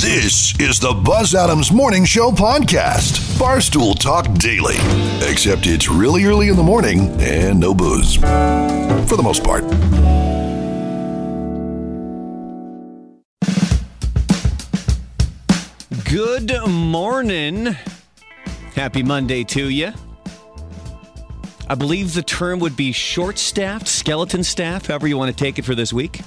This is the Buzz Adams Morning Show podcast. Barstool Talk Daily. Except it's really early in the morning and no booze. For the most part. Good morning. Happy Monday to you. I believe the term would be short staffed, skeleton staff, however you want to take it for this week.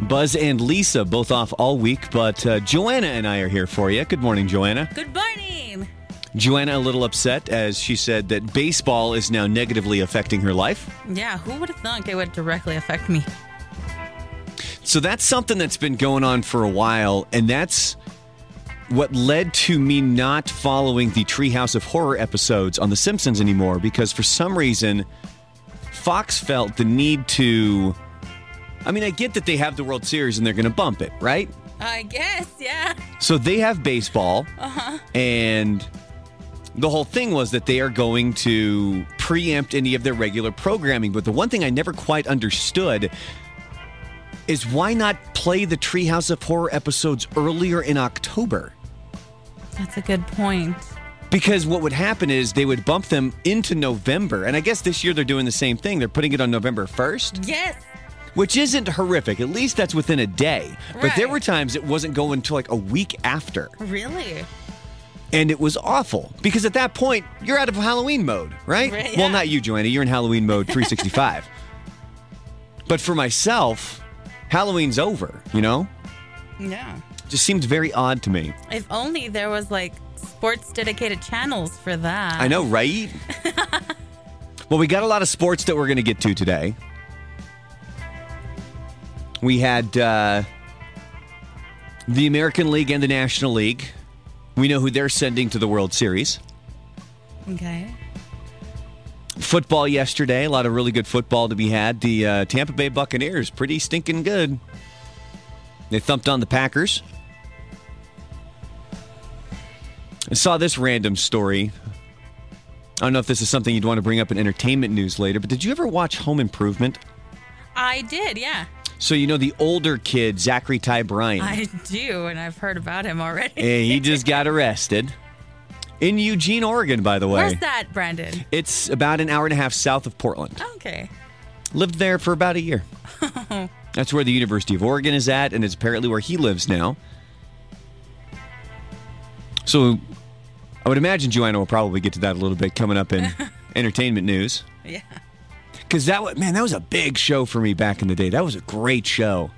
Buzz and Lisa both off all week, but uh, Joanna and I are here for you. Good morning, Joanna. Good morning. Joanna a little upset as she said that baseball is now negatively affecting her life. Yeah, who would have thunk it would directly affect me? So that's something that's been going on for a while, and that's what led to me not following the Treehouse of Horror episodes on The Simpsons anymore because for some reason, Fox felt the need to. I mean, I get that they have the World Series and they're going to bump it, right? I guess, yeah. So they have baseball, uh-huh. and the whole thing was that they are going to preempt any of their regular programming. But the one thing I never quite understood is why not play the Treehouse of Horror episodes earlier in October? That's a good point. Because what would happen is they would bump them into November. And I guess this year they're doing the same thing. They're putting it on November 1st, Yes. Which isn't horrific. At least that's within a day. But there were times it wasn't going to like a week after. Really? And it was awful because at that point, you're out of Halloween mode, right? Right, Well, not you, Joanna. You're in Halloween mode 365. but for myself, Halloween's over, you know? Yeah. Just seems very odd to me. If only there was like sports dedicated channels for that. I know, right? well, we got a lot of sports that we're going to get to today. We had uh, the American League and the National League. We know who they're sending to the World Series. Okay. Football yesterday, a lot of really good football to be had. The uh, Tampa Bay Buccaneers, pretty stinking good. They thumped on the Packers. I saw this random story. I don't know if this is something you'd want to bring up in entertainment news later, but did you ever watch Home Improvement? I did, yeah. So you know the older kid, Zachary Ty Bryan. I do, and I've heard about him already. and he just got arrested in Eugene, Oregon, by the way. Where's that, Brandon? It's about an hour and a half south of Portland. Okay. Lived there for about a year. That's where the University of Oregon is at, and it's apparently where he lives now. So I would imagine Joanna will probably get to that a little bit coming up in entertainment news. Yeah. Because that was, man, that was a big show for me back in the day. That was a great show.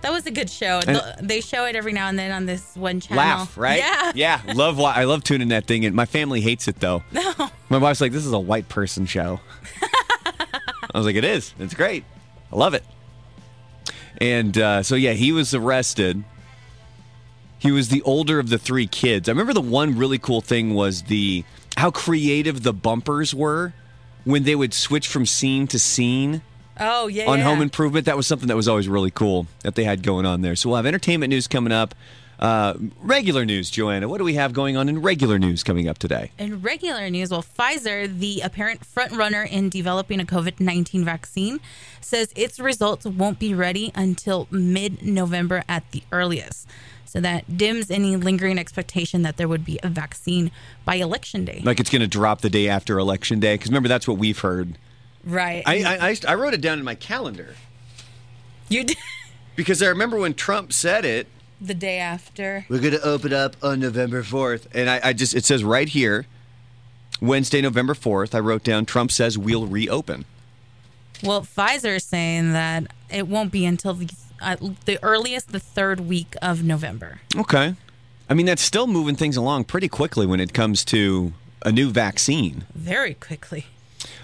That was a good show. The- they show it every now and then on this one channel. Laugh, right? Yeah. Yeah. Love I love tuning that thing in. My family hates it though. No. My wife's like, this is a white person show. I was like, it is. It's great. I love it. And uh, so, yeah, he was arrested. He was the older of the three kids. I remember the one really cool thing was the how creative the bumpers were when they would switch from scene to scene Oh, yeah. on yeah. Home Improvement. That was something that was always really cool that they had going on there. So we'll have entertainment news coming up. Uh, regular news, Joanna. What do we have going on in regular news coming up today? In regular news, well, Pfizer, the apparent front runner in developing a COVID 19 vaccine, says its results won't be ready until mid November at the earliest. So that dims any lingering expectation that there would be a vaccine by election day. Like it's going to drop the day after election day? Because remember, that's what we've heard. right. I, I, I, I wrote it down in my calendar you did because I remember when Trump said it. the day after. We're going to open up on November 4th. And I, I just, it says right here, Wednesday, November 4th, I wrote down Trump says we'll reopen. Well, Pfizer is saying that it won't be until the, uh, the earliest, the third week of November. Okay. I mean, that's still moving things along pretty quickly when it comes to a new vaccine. Very quickly.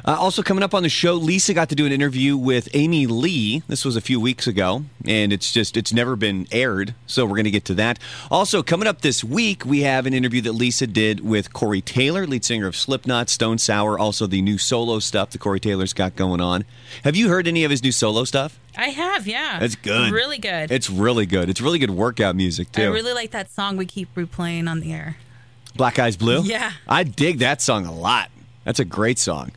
Uh, also, coming up on the show, Lisa got to do an interview with Amy Lee. This was a few weeks ago, and it's just, it's never been aired. So we're going to get to that. Also, coming up this week, we have an interview that Lisa did with Corey Taylor, lead singer of Slipknot, Stone Sour, also the new solo stuff that Corey Taylor's got going on. Have you heard any of his new solo stuff? I have, yeah. It's good. Really good. It's really good. It's really good workout music, too. I really like that song we keep replaying on the air. Black Eyes Blue? Yeah. I dig that song a lot. That's a great song.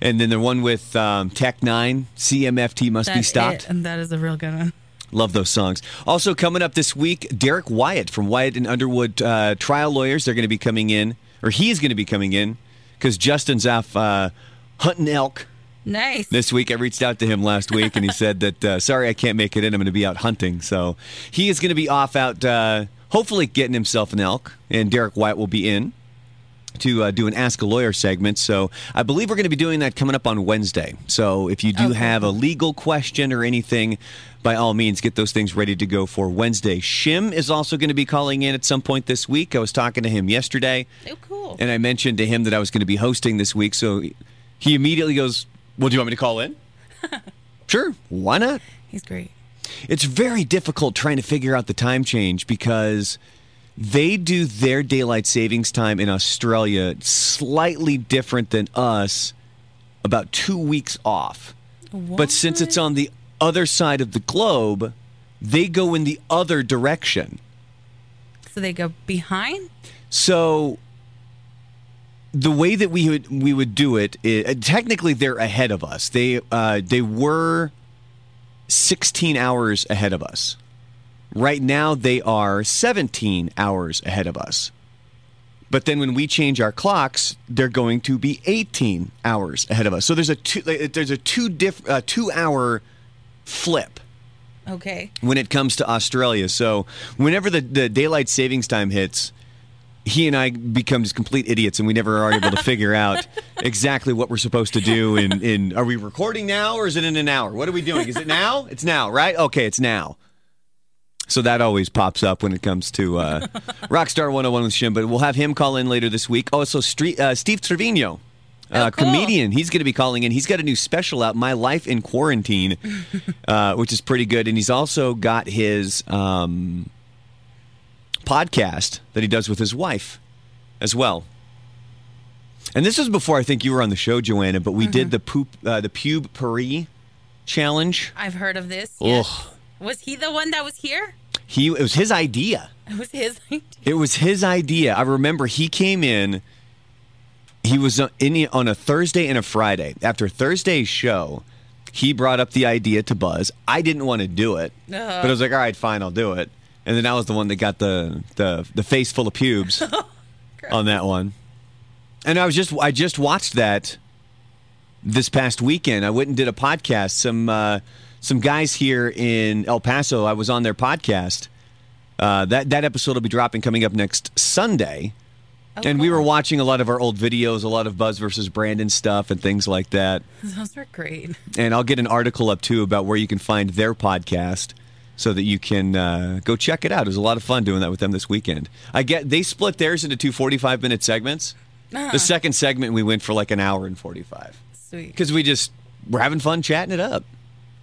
And then the one with um, Tech N9ne, CMFT Must Be Stopped. it, and that is a real good one. Love those songs. Also, coming up this week, Derek Wyatt from Wyatt and Underwood uh, Trial Lawyers. They're going to be coming in, or he's going to be coming in, because Justin's off uh, hunting elk Nice. this week. I reached out to him last week, and he said that, uh, sorry, I can't make it in. I'm going to be out hunting. So he is going to be off out, uh, hopefully getting himself an elk, and Derek Wyatt will be in to uh, do an Ask a Lawyer segment. So I believe we're going to be doing that coming up on Wednesday. So if you do Okay. have a legal question or anything, by all means, get those things ready to go for Wednesday. Shim is also going to be calling in at some point this week. I was talking to him yesterday, oh, cool. and I mentioned to him that I was going to be hosting this week. So he immediately goes, Well, do you want me to call in? sure. Why not? He's great. It's very difficult trying to figure out the time change because they do their daylight savings time in Australia slightly different than us, about two weeks off. But since it's on the other side of the globe, they go in the other direction. So they go behind? So the way that we would we would do it, i technically they're ahead of us. They uh, they were 16 hours ahead of us. Right now they are 17 hours ahead of us. But then when we change our clocks, they're going to be 18 hours ahead of us. So there's a two there's a two diff, uh, 2 hour flip Okay. when it comes to Australia. So whenever the, the daylight savings time hits, he and I become just complete idiots, and we never are able to figure out exactly what we're supposed to do. In, in are we recording now, or is it in an hour? What are we doing? Is it now? It's now, right? Okay, it's now. So that always pops up when it comes to uh, Rockstar 101 with Shim, but we'll have him call in later this week. Also, Street, uh, Steve Trevino, uh, Oh, cool. comedian, he's going to be calling in. He's got a new special out, My Life in Quarantine, uh, which is pretty good. And he's also got his um, podcast that he does with his wife as well. And this was before I think you were on the show, Joanna, but we did the poop, uh, the pube Paris challenge. I've heard of this. Yes. Was he the one that was here? He it was his idea. It was his idea. It was his idea. I remember he came in. He was uh, in on a Thursday and a Friday. After Thursday's show, he brought up the idea to Buzz. I didn't want to do it, but I was like, "All right, fine, I'll do it." And then I was the one that got the the, the face full of pubes on that one. And I was just I just watched that this past weekend. I went and did a podcast. Some uh, some guys here in El Paso. I was on their podcast. Uh, that that episode will be dropping coming up next Sunday. and we were watching a lot of our old videos, a lot of Buzz versus Brandon stuff, and things like that. Those were great. And I'll get an article up too about where you can find their podcast, so that you can uh, go check it out. It was a lot of fun doing that with them this weekend. I get they split theirs into two 45 minute segments. The second segment we went for like an hour and 45 Sweet. because we just we're having fun chatting it up.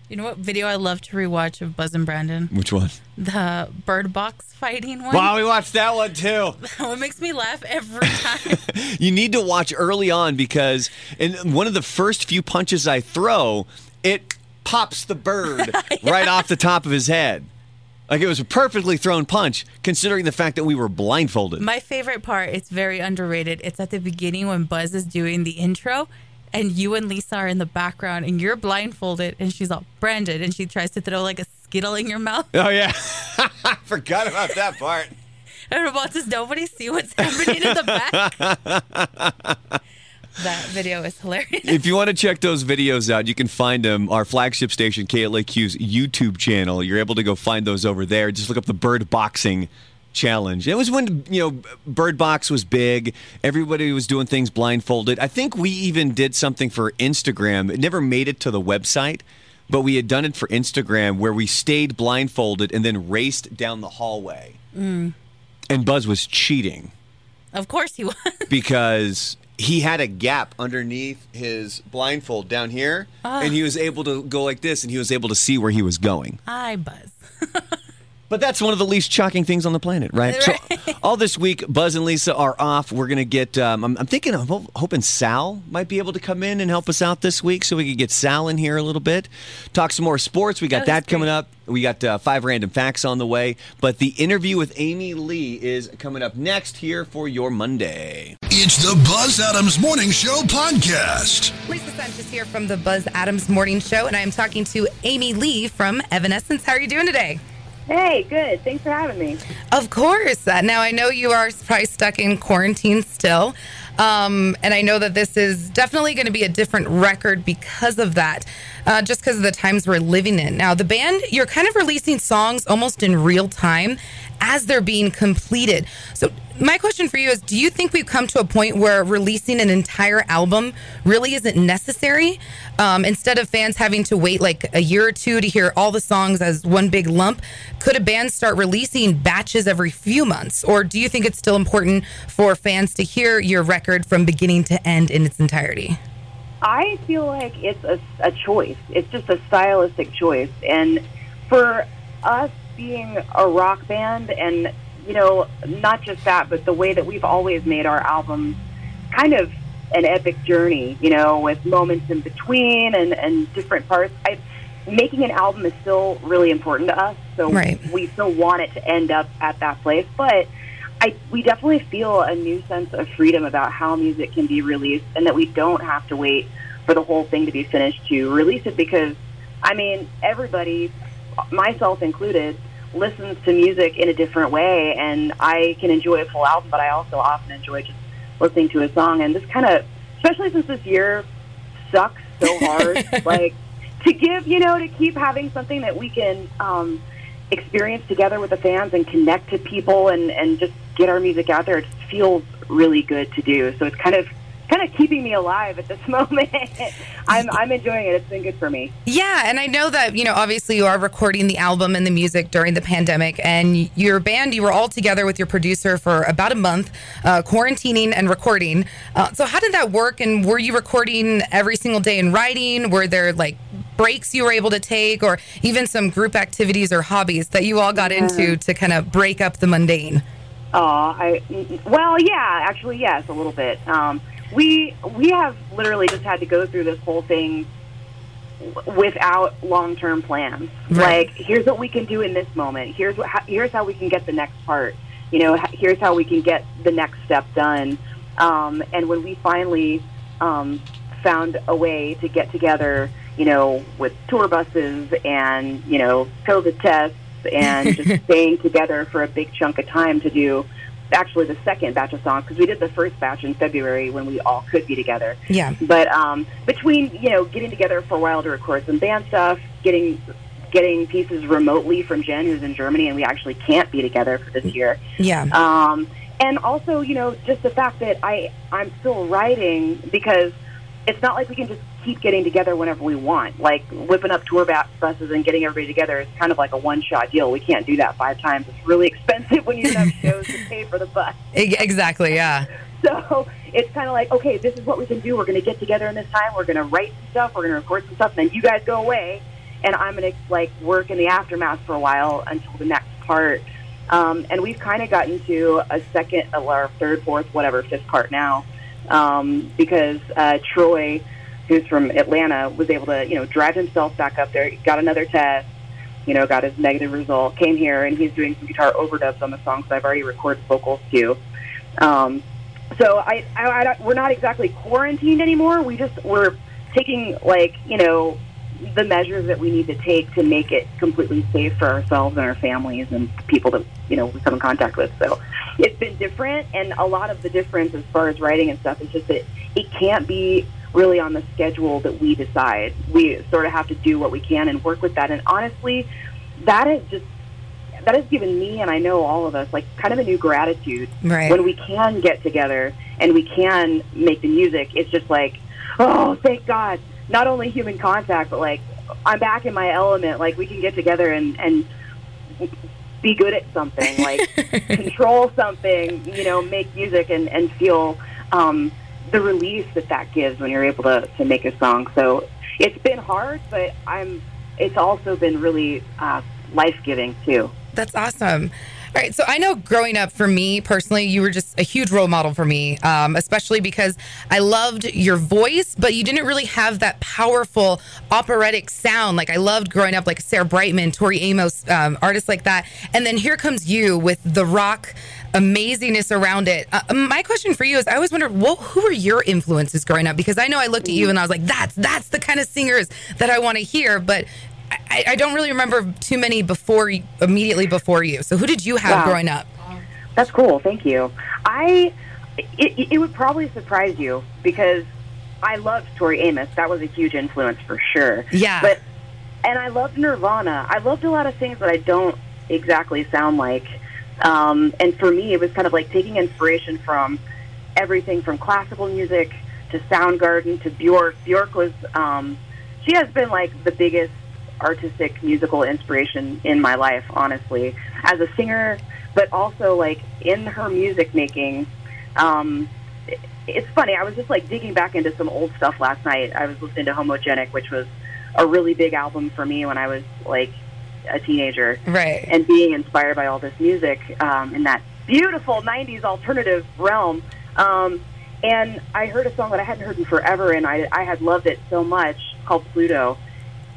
You know what video I love to rewatch of Buzz and Brandon? Which one? The bird box fighting one. Wow, we watched that one too. It makes me laugh every time. You need to watch early on because in one of the first few punches I throw, it pops the bird right off the top of his head. Like it was a perfectly thrown punch, considering the fact that we were blindfolded. My favorite part, it's very underrated. It's at the beginning when Buzz is doing the intro and you and Lisa are in the background and you're blindfolded and she's all branded and she tries to throw like a skittle in your mouth. oh yeah, I forgot about that part. And about does nobody see what's happening in the back? that video is hilarious. If you want to check those videos out, you can find them our flagship station KLAQ's YouTube channel. You're able to go find those over there. Just look up the bird boxing challenge. It was when you know Bird Box was big. Everybody was doing things blindfolded. I think we even did something for Instagram. It never made it to the website, but we had done it for Instagram where we stayed blindfolded and then raced down the hallway. Mm. And Buzz was cheating Of course he was. because he had a gap underneath his blindfold down here, and he ah. was able to go like this, and he was able to see where he was going. Hi, Buzz. But that's one of the least shocking things on the planet, right? So, all this week, Buzz and Lisa are off. We're going to get, um, I'm, I'm, thinking, I'm hoping Sal might be able to come in and help us out this week so we could get Sal in here a little bit. Talk some more sports. We got oh, that coming up. We got uh, five random facts on the way. But the interview with Amy Lee is coming up next here for your Monday. It's the Buzz Adams Morning Show podcast. Lisa Sanchez here from the Buzz Adams Morning Show, and I am talking to Amy Lee from Evanescence. How are you doing today? Hey, good. Thanks for having me. Of course. Uh, now, I know you are probably stuck in quarantine still. Um, and I know that this is definitely going to be a different record because of that, uh, just because of the times we're living in. Now, the band, you're kind of releasing songs almost in real time as they're being completed. So, my question for you is Do you think we've come to a point where releasing an entire album really isn't necessary? Um, instead of fans having to wait like a year or two to hear all the songs as one big lump, could a band start releasing batches every few months? Or do you think it's still important for fans to hear your record from beginning to end in its entirety? I feel like it's a, a choice. It's just a stylistic choice. And for us being a rock band and you know not just that but the way that we've always made our albums kind of an epic journey you know with moments in between and and different parts i making an album is still really important to us so right. we still want it to end up at that place but i we definitely feel a new sense of freedom about how music can be released and that we don't have to wait for the whole thing to be finished to release it because i mean everybody myself included, listens to music in a different way, and I can enjoy a full album, but I also often enjoy just listening to a song. And this kind of, especially since this year sucks so hard, like to give, you know, to keep having something that we can um, experience together with the fans and connect to people and and just get our music out there. It feels really good to do. So it's kind of kind of keeping me alive at this moment. I'm I'm enjoying it. It's been good for me. Yeah, and I know that you know obviously you are recording the album and the music during the pandemic, and your band you were all together with your producer for about a month, uh, quarantining and recording. Uh, so how did that work? And were you recording every single day and writing? Were there like breaks you were able to take, or even some group activities or hobbies that you all got yeah. into to kind of break up the mundane? Oh, I well, yeah, actually, yes, a little bit. Um, we we have literally just had to go through this whole thing without long term plans. Right. Like, here's what we can do in this moment. Here's what here's how we can get the next part. You know, here's how we can get the next step done. Um, and when we finally um, found a way to get together, you know, with tour buses and you know COVID tests and just staying together for a big chunk of time to do actually the second batch of songs because we did the first batch in February when we all could be together. Yeah. But um, between you know getting together for a while to record some band stuff, getting getting pieces remotely from Jen who's in Germany, and we actually can't be together for this year. Yeah. Um, and also, you know, just the fact that I I'm still writing because it's not like we can just keep getting together whenever we want. Like whipping up tour buses and getting everybody together is kind of like a one shot deal. We can't do that five times. It's really expensive when you have shows to pay for the bus. Exactly, yeah. So it's kind of like, okay, this is what we can do. We're going to get together in this time. We're going to write some stuff. We're going to record some stuff. And then you guys go away, and I'm going to like work in the aftermath for a while until the next part. Um, and we've kind of gotten to a second, or third, fourth, whatever, fifth part now um, because uh, Troy, who's from Atlanta, was able to you know drive himself back up there, got another test, you know, got his negative result, came here, and he's doing some guitar overdubs on the songs I've already recorded vocals to. Um, so I, I, I, we're not exactly quarantined anymore. We just we're taking like you know the measures that we need to take to make it completely safe for ourselves and our families and people that you know we come in contact with. So it's been different, and a lot of the difference as far as writing and stuff is just that it can't be really on the schedule that we decide. We sort of have to do what we can and work with that. And honestly, that has just that has given me and I know all of us like kind of a new gratitude right. when we can get together and we can make the music. It's just like, oh, thank God! Not only human contact, but like I'm back in my element. Like we can get together and and be good at something, like control something, you know, make music and, and feel um, the release that that gives when you're able to, to make a song. So it's been hard, but I'm. It's also been really uh, life giving too. That's awesome. All right, so I know growing up for me personally, you were just a huge role model for me, um, especially because I loved your voice, but you didn't really have that powerful operatic sound. Like I loved growing up, like Sarah Brightman, Tori Amos, um, artists like that. And then here comes you with the rock amazingness around it. Uh, my question for you is: I always wondered, well, who were your influences growing up? Because I know I looked at you and I was like, that's that's the kind of singers that I want to hear, but I, I, don't really remember too many before immediately before you. So who did you have wow. growing up? That's cool. Thank you. I it, it would probably surprise you because I loved Tori Amos. That was a huge influence for sure. Yeah. But and I loved Nirvana. I loved a lot of things that I don't exactly sound like. Um, and for me, it was kind of like taking inspiration from everything from classical music to Soundgarden to Bjork. Bjork was um, she has been like the biggest artistic musical inspiration in my life, honestly, as a singer, but also like in her music making. Um, it's funny. I was just like digging back into some old stuff last night. I was listening to Homogenic, which was a really big album for me when I was like a teenager, right? And being inspired by all this music um, in that beautiful '90s alternative realm. Um, and I heard a song that I hadn't heard in forever, and I, I had loved it so much called Pluto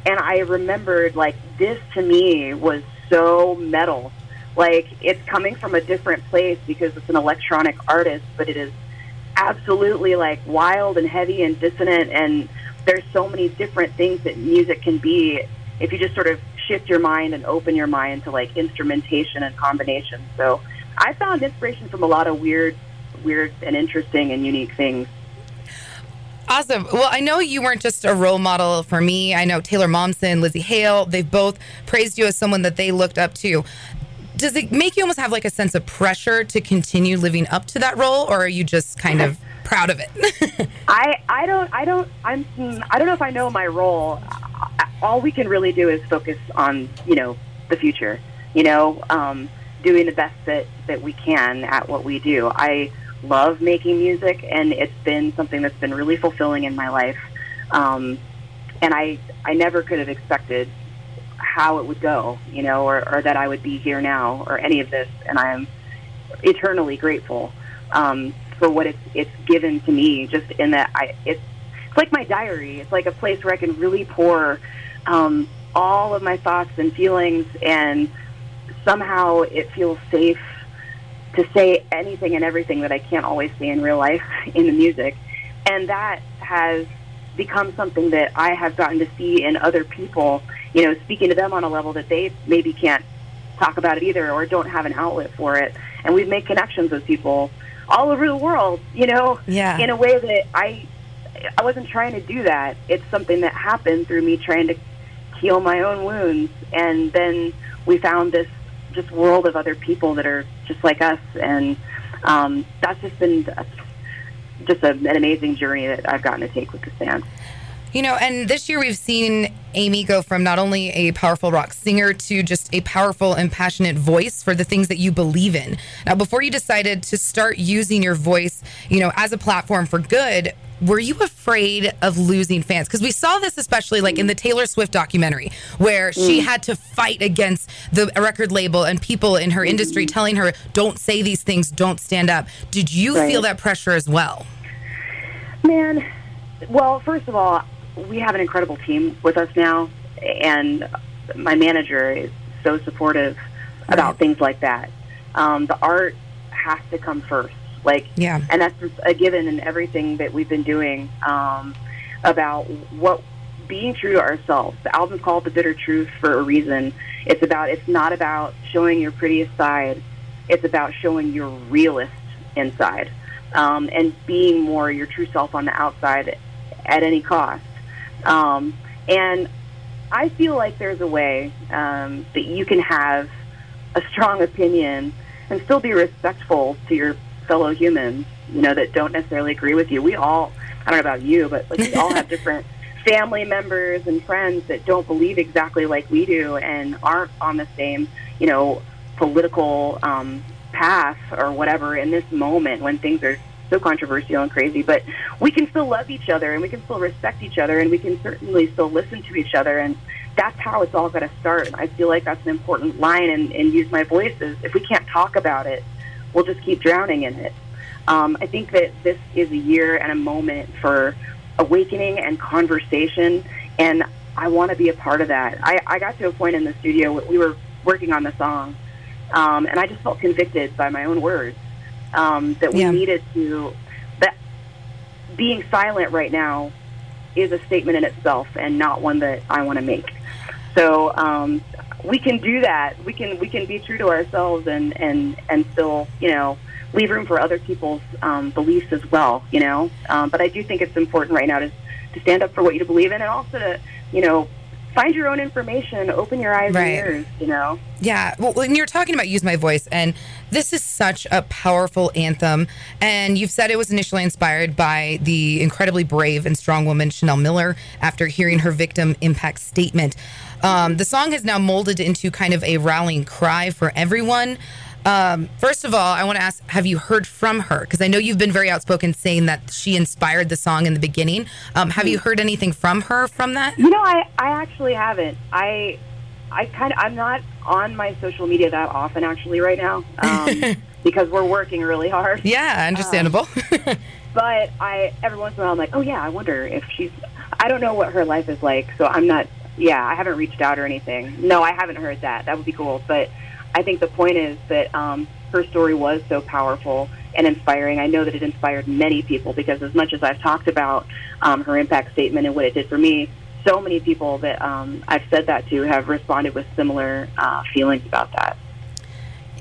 and I remembered like this to me was so metal. Like it's coming from a different place because it's an electronic artist, but it is absolutely like wild and heavy and dissonant and there's so many different things that music can be if you just sort of shift your mind and open your mind to like instrumentation and combination. So I found inspiration from a lot of weird weird and interesting and unique things. Awesome. Well, I know you weren't just a role model for me. I know Taylor Momsen, Lzzy Hale, they've both praised you as someone that they looked up to. Does it make you almost have like a sense of pressure to continue living up to that role, or are you just kind of proud of it? I I don't I don't I'm I don't know if I know my role. All we can really do is focus on you know the future. You know, um, doing the best that that we can at what we do. I love making music, and it's been something that's been really fulfilling in my life. Um, and I, I never could have expected how it would go, you know, or, or that I would be here now, or any of this. And I am eternally grateful um, for what it's it's given to me. Just in that, I it's it's like my diary. It's like a place where I can really pour um, all of my thoughts and feelings, and somehow it feels safe to say anything and everything that I can't always say in real life in the music. And that has become something that I have gotten to see in other people, you know, speaking to them on a level that they maybe can't talk about it either or don't have an outlet for it. And we've made connections with people all over the world, you know, yeah. in a way that I I wasn't trying to do that. It's something that happened through me trying to heal my own wounds and then we found this just world of other people that are just like us, and um, that's just been just a, an amazing journey that I've gotten to take with the band. You know, and this year we've seen Amy go from not only a powerful rock singer to just a powerful and passionate voice for the things that you believe in. Now, before you decided to start using your voice, you know, as a platform for good, were you afraid of losing fans? Because we saw this especially like in the Taylor Swift documentary, where she mm. had to fight against the record label and people in her industry telling her, don't say these things, don't stand up. Did you right. feel that pressure as well? Man, well, first of all, we have an incredible team with us now, and my manager is so supportive right. about things like that. Um, the art has to come first like, yeah, and that's a given in everything that we've been doing um, about what being true to ourselves. The album's called "The Bitter Truth" for a reason. It's about. It's not about showing your prettiest side. It's about showing your realist inside, um, and being more your true self on the outside at any cost. Um, and I feel like there's a way um, that you can have a strong opinion and still be respectful to your fellow humans, you know, that don't necessarily agree with you. We all, I don't know about you, but like we all have different family members and friends that don't believe exactly like we do and aren't on the same, you know, political um, path or whatever in this moment when things are so controversial and crazy, but we can still love each other and we can still respect each other and we can certainly still listen to each other and that's how it's all got to start. I feel like that's an important line and, and use my voice is if we can't talk about it, we'll just keep drowning in it. Um, I think that this is a year and a moment for awakening and conversation, and I want to be a part of that. I, I got to a point in the studio, we were working on the song, um, and I just felt convicted by my own words um, that we Yeah. needed to, that being silent right now is a statement in itself and not one that I want to make. So um, we can do that. We can we can be true to ourselves and and and still you know leave room for other people's um, beliefs as well. You know, um, but I do think it's important right now to to stand up for what you believe in and also to you know find your own information, open your eyes Right. and ears. You know. Yeah, well, when you're talking about Use My Voice, and this is such a powerful anthem, and you've said it was initially inspired by the incredibly brave and strong woman Chanel Miller after hearing her victim impact statement. Um, the song has now molded into kind of a rallying cry for everyone. Um, first of all, I want to ask Have you heard from her? Because I know you've been very outspoken saying that she inspired the song in the beginning. Um, have you heard anything from her from that? You know, I, I actually haven't. I I kind of I'm not on my social media that often actually right now um, because we're working really hard. Yeah, understandable. But I every once in a while I'm like, oh yeah, I wonder if she's. I don't know what her life is like, so I'm not. Yeah, I haven't reached out or anything. No, I haven't heard that. That would be cool. But I think the point is that um, her story was so powerful and inspiring. I know that it inspired many people because as much as I've talked about um, her impact statement and what it did for me, so many people that um, I've said that to have responded with similar uh, feelings about that.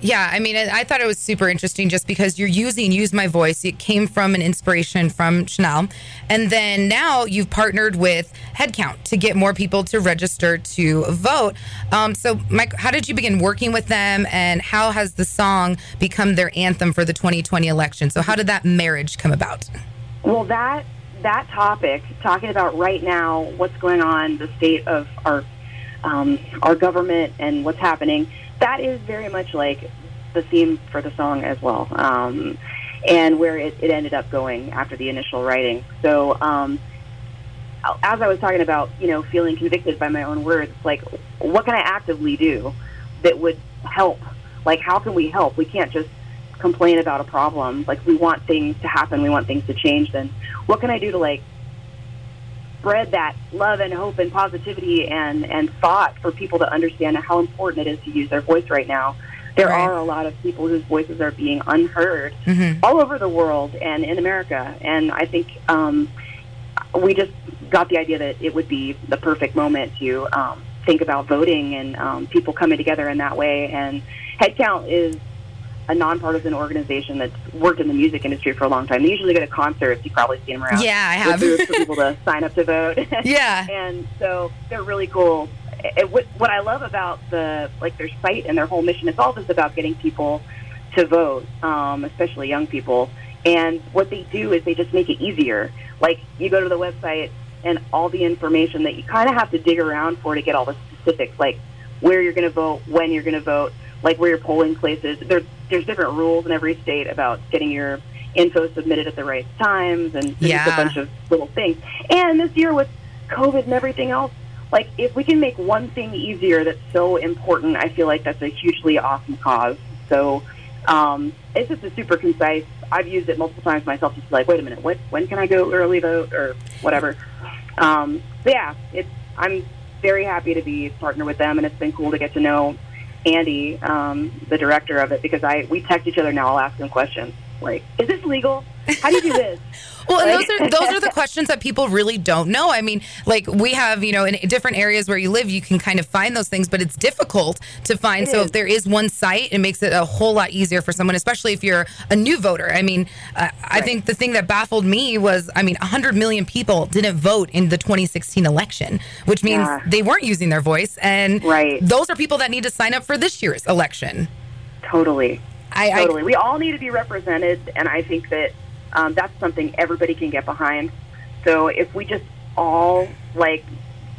Yeah, I mean, I thought it was super interesting just because you're using Use My Voice. It came from an inspiration from Chanel. And then now you've partnered with Headcount to get more people to register to vote. Um, so, Mike, how did you begin working with them and how has the song become their anthem for the 2020 election? So, how did that marriage come about? Well, that that topic, talking about right now, what's going on, the state of our um, our government and what's happening, that is very much like the theme for the song as well, um, and where it, it ended up going after the initial writing. So, um, as I was talking about, you know, feeling convicted by my own words, like, what can I actively do that would help? Like, how can we help? We can't just complain about a problem. Like, we want things to happen. We want things to change. Then, what can I do to like spread that love and hope and positivity and and thought for people to understand how important it is to use their voice right now? There Right. are a lot of people whose voices are being unheard Mhm. all over the world and in America. And I think um, we just got the idea that it would be the perfect moment to um, think about voting and um, people coming together in that way. And Headcount is a nonpartisan organization that's worked in the music industry for a long time. They usually go to concerts. You've probably seen them around. Yeah, I have. for people to sign up to vote. Yeah. and so they're really cool. It, what, what I love about the like their site and their whole mission is all just about getting people to vote, um, especially young people. And what they do is they just make it easier. Like you go to the website and all the information that you kind of have to dig around for to get all the specifics, like where you're going to vote, when you're going to vote, like where your polling place is. There, there's different rules in every state about getting your info submitted at the right times, and there's just Yeah. a bunch of little things. And this year with COVID and everything else, like if we can make one thing easier that's so important, I feel like that's a hugely awesome cause. So um, it's just a super concise. I've used it multiple times myself. Just like, wait a minute, what, when can I go early vote or whatever? Um, so yeah, it's I'm very happy to be partner with them, and it's been cool to get to know Andy, um, the director of it, because I we text each other now. I'll ask him questions like, "Is this legal? How do you do this?" Well, and those are those are the questions that people really don't know. I mean, like we have, you know, in different areas where you live, you can kind of find those things, but it's difficult to find. It so is. if there is one site, it makes it a whole lot easier for someone, especially if you're a new voter. I mean, uh, I think the thing that baffled me was, I mean, 100 million people didn't vote in the 2016 election, which means Yeah. they weren't using their voice, and Right. those are people that need to sign up for this year's election. Totally. I, I totally. we all need to be represented, and I think that um, that's something everybody can get behind. So if we just all like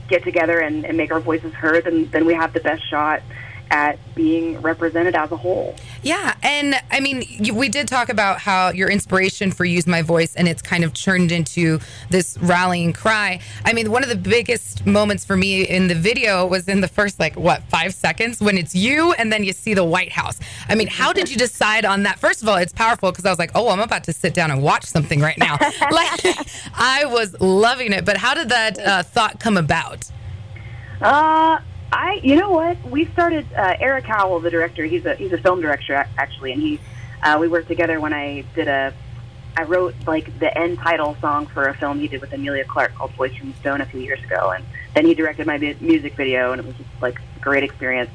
get together and, and make our voices heard, then then we have the best shot at being represented as a whole. Yeah, and I mean, you, we did talk about how your inspiration for Use My Voice and it's kind of turned into this rallying cry. I mean, one of the biggest moments for me in the video was in the first, like, what, five seconds when it's you and then you see the White House. I mean, how did you decide on that? First of all, it's powerful because I was like, oh, I'm about to sit down and watch something right now. like, I was loving it, but how did that uh, thought come about? Uh, I, you know what? We started uh, Eric Howell, the director. He's a he's a film director actually, and he uh, we worked together when I did a. I wrote like the end title song for a film he did with Emilia Clarke called Voice from the Stone a few years ago, and then he directed my music video, and it was just like a great experience.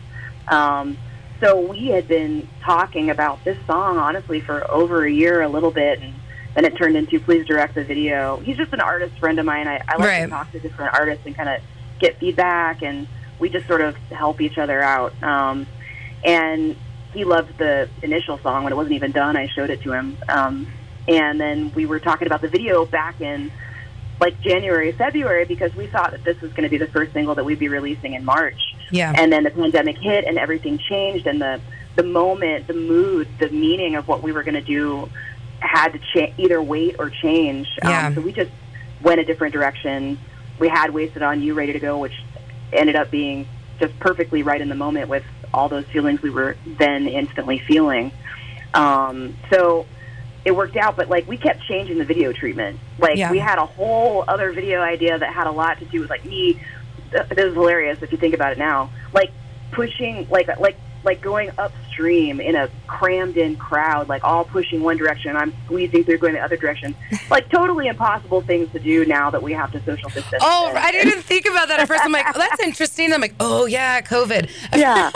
Um, so we had been talking about this song honestly for over a year, a little bit, and then it turned into please direct the video. He's just an artist friend of mine. I, I like Right. to talk to different artists and kind of get feedback, and we just sort of help each other out. Um, and he loved the initial song when it wasn't even done. I showed it to him, um, and then we were talking about the video back in like January, February, because we thought that this was going to be the first single that we'd be releasing in March. Yeah. And then the pandemic hit, and everything changed, and the the moment, the mood, the meaning of what we were going to do had to cha- either wait or change. Yeah. Um, so we just went a different direction. We had "Wasted on You" ready to go, which ended up being just perfectly right in the moment with all those feelings we were then instantly feeling. Um, so it worked out, but like we kept changing the video treatment. Like Yeah. we had a whole other video idea that had a lot to do with like me. th- This is hilarious if you think about it now. Like pushing, like like like going upstream in a crammed in crowd, like all pushing one direction, and I'm squeezing through going the other direction. like totally impossible things to do now that we have to social distance. Oh, And- I didn't even think about that at first. I'm like, oh, that's interesting. I'm like, oh yeah, COVID. Yeah.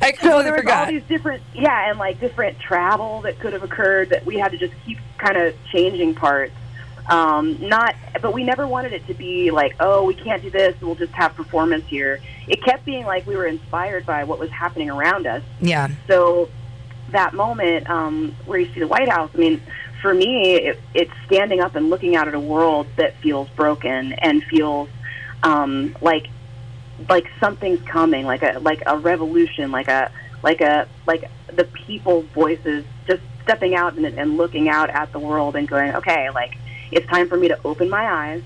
I So completely there was all these different, yeah, and like different travel that could have occurred that we had to just keep kind of changing parts. Um, not, but we never wanted it to be like, oh, we can't do this. We'll just have performance here. It kept being like we were inspired by what was happening around us. Yeah, So that moment um, where you see the White House, I mean, for me, it, it's standing up and looking out at a world that feels broken and feels um, like like something's coming, like a like a revolution, like a like a like the people's voices just stepping out and, and looking out at the world and going, okay, like it's time for me to open my eyes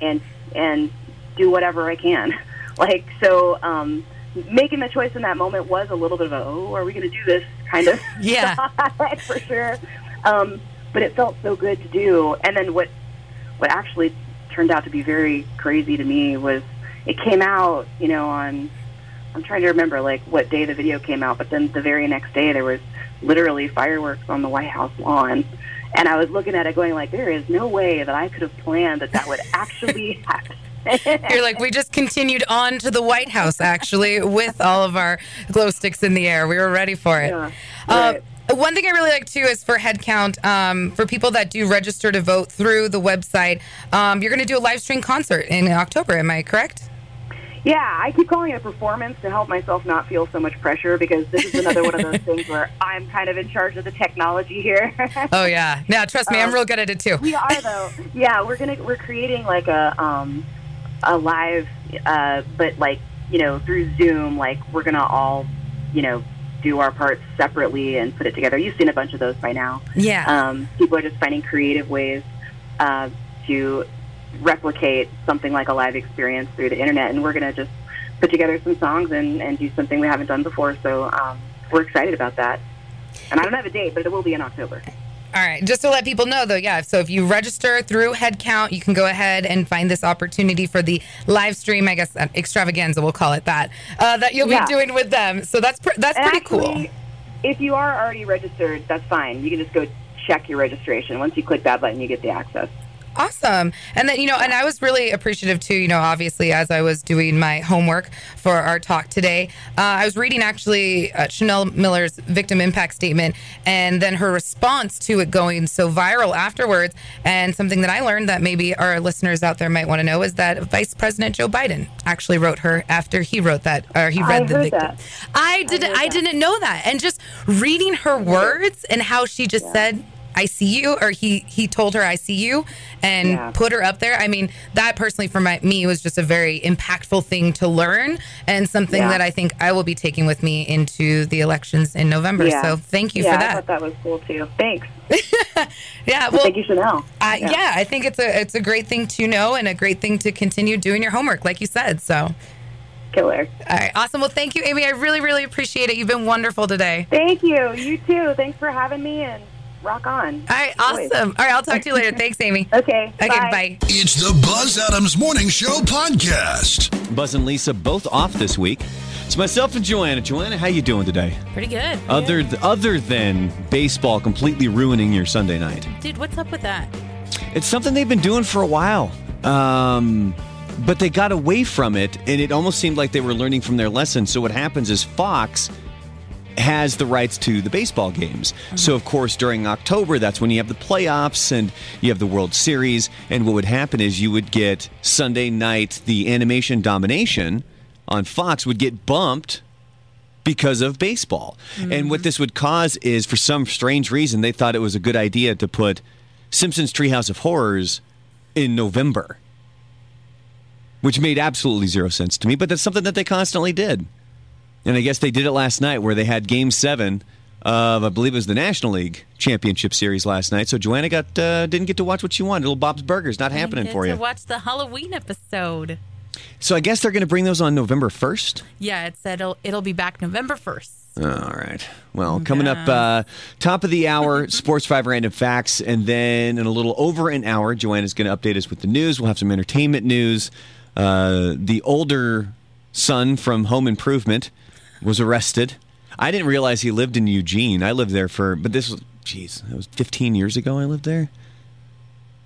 and and do whatever I can. Like so, um, making the choice in that moment was a little bit of a oh, are we going to do this kind of Yeah. for sure. Um, but it felt so good to do. And then what what actually turned out to be very crazy to me was it came out, you know, on I'm trying to remember like what day the video came out, but then the very next day there was literally fireworks on the White House lawn. And I was looking at it going like there is no way that I could have planned that that would actually happen. you're like, we just continued on to the White House actually with all of our glow sticks in the air. We were ready for it. Yeah, Uh, one thing I really like too is for headcount. Um, for people that do register to vote through the website, um, you're going to do a live stream concert in October. Am I correct? Yeah, I keep calling it a performance to help myself not feel so much pressure because this is another one of those things where I'm kind of in charge of the technology here. Oh yeah. Now trust me, I'm Um, real good at it too. we are though. Yeah, we're gonna we're creating like a um a live uh but like, you know, through Zoom, like we're gonna all, you know, do our parts separately and put it together. You've seen a bunch of those by now. Yeah. Um, people are just finding creative ways uh, to replicate something like a live experience through the internet, and we're going to just put together some songs and, and do something we haven't done before. So um, we're excited about that. And I don't have a date, but it will be in October. All right. Just to let people know, though, yeah. So if you register through Headcount, you can go ahead and find this opportunity for the live stream. I guess uh, extravaganza, we'll call it that. Uh, that you'll Yeah. be doing with them. So that's pr- that's And pretty cool. If you are already registered, that's fine. You can just go check your registration. Once you click that button, you get the access. Awesome. And then, you know, and I was really appreciative too, you know, obviously, as I was doing my homework for our talk today, uh, I was reading actually uh, Chanel Miller's victim impact statement and then her response to it going so viral afterwards. And something that I learned that maybe our listeners out there might want to know is that Vice President Joe Biden actually wrote her after he wrote that, or he read I the victim. that. I didn't, I, that. didn't know that. And just reading her words and how she just said, I see you, or he he told her I see you, and Yeah. put her up there. I mean, that personally for my, me was just a very impactful thing to learn, and something Yeah. that I think I will be taking with me into the elections in November. Yeah. So thank you yeah, for I that. thought that was cool too. Thanks. yeah, well, Thank you, Chanel. I, yeah. I think it's a it's a great thing to know and a great thing to continue doing your homework, like you said. So, Killer. all right, awesome. Well, thank you, Amy. I really, really appreciate it. You've been wonderful today. Thank you. You too. Thanks for having me and rock on. All right, Always. awesome. All right, I'll talk to you later. Thanks, Amy. Okay. Okay, bye. bye. It's the Buzz Adams Morning Show podcast. Buzz and Lisa both off this week. It's myself and Joanna. Joanna, how you doing today? Pretty good. Other other than baseball completely ruining your Sunday night. Dude, what's up with that? It's something they've been doing for a while. Um, but they got away from it, and it almost seemed like they were learning from their lesson. So what happens is Fox has the rights to the baseball games. So of course during October that's when you have the playoffs and you have the World Series and what would happen is you would get Sunday night the animation domination on Fox would get bumped because of baseball. And what this would cause is for some strange reason they thought it was a good idea to put Simpsons Treehouse of Horrors in November. Which made absolutely zero sense to me, but that's something that they constantly did. And I guess they did it last night where they had game seven of, I believe it was the National League Championship Series last night. So Joanna got uh, didn't get to watch what she wanted. Little Bob's Burgers not happening for you. To watch the Halloween episode. So I guess they're going to bring those on November 1st. Yeah, it said it'll, it'll be back November 1st. All right. Well, coming up, uh, top of the hour, Sports 5 Random Facts. And then in a little over an hour, Joanna's going to update us with the news. We'll have some entertainment news. Uh, the older son from Home Improvement was arrested. I didn't realize he lived in Eugene. I lived there for, but this was, geez, that was 15 years ago I lived there.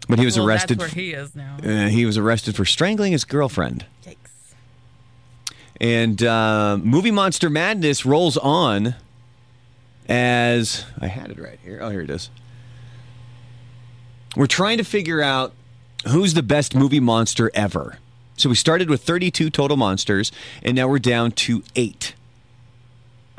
But he was well, arrested. That's where he is now. uh, he was arrested for strangling his girlfriend. Yikes. And uh, Movie Monster Madness rolls on as I had it right here. Oh, here it is. We're trying to figure out who's the best movie monster ever. So we started with 32 total monsters, and now we're down to eight.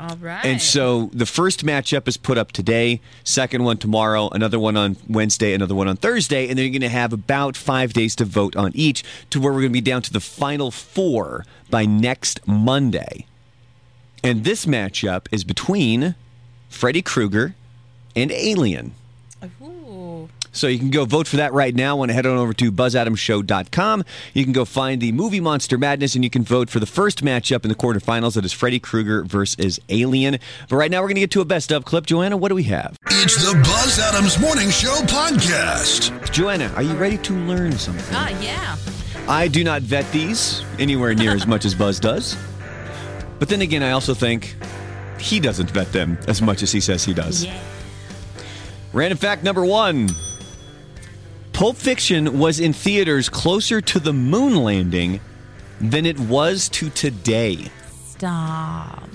All right. And so the first matchup is put up today, second one tomorrow, another one on Wednesday, another one on Thursday, and then you're going to have about five days to vote on each to where we're going to be down to the final four by next Monday. And this matchup is between Freddy Krueger and Alien. Ooh. So you can go vote for that right now. Want to head on over to buzzadamshow.com. You can go find the movie Monster Madness and you can vote for the first matchup in the quarterfinals. That is Freddy Krueger versus Alien. But right now we're going to get to a best of clip. Joanna, what do we have? It's the Buzz Adams Morning Show podcast. Joanna, are you ready to learn something? Ah, yeah. I do not vet these anywhere near as much as Buzz does. But then again, I also think he doesn't vet them as much as he says he does. Yeah. Random fact number one Pulp Fiction was in theaters closer to the moon landing than it was to today. Stop.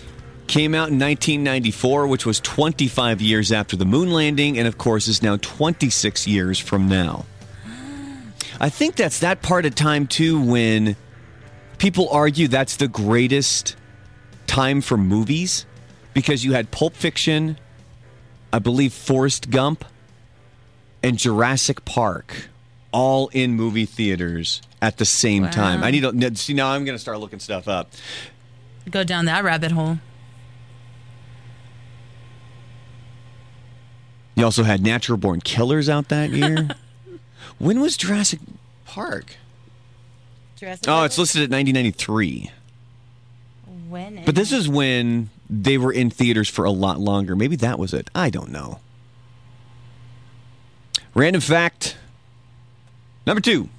Came out in 1994, which was 25 years after the moon landing, and of course is now 26 years from now. I think that's that part of time too when people argue that's the greatest time for movies because you had Pulp Fiction, I believe Forrest Gump, and Jurassic Park all in movie theaters at the same time. I need to see now I'm going to start looking stuff up. Go down that rabbit hole. You also had Natural Born Killers out that year. when was Jurassic Park? Jurassic Oh, Park? it's listed at 1993. when? But this is when they were in theaters for a lot longer. Maybe that was it. I don't know. Random fact number two.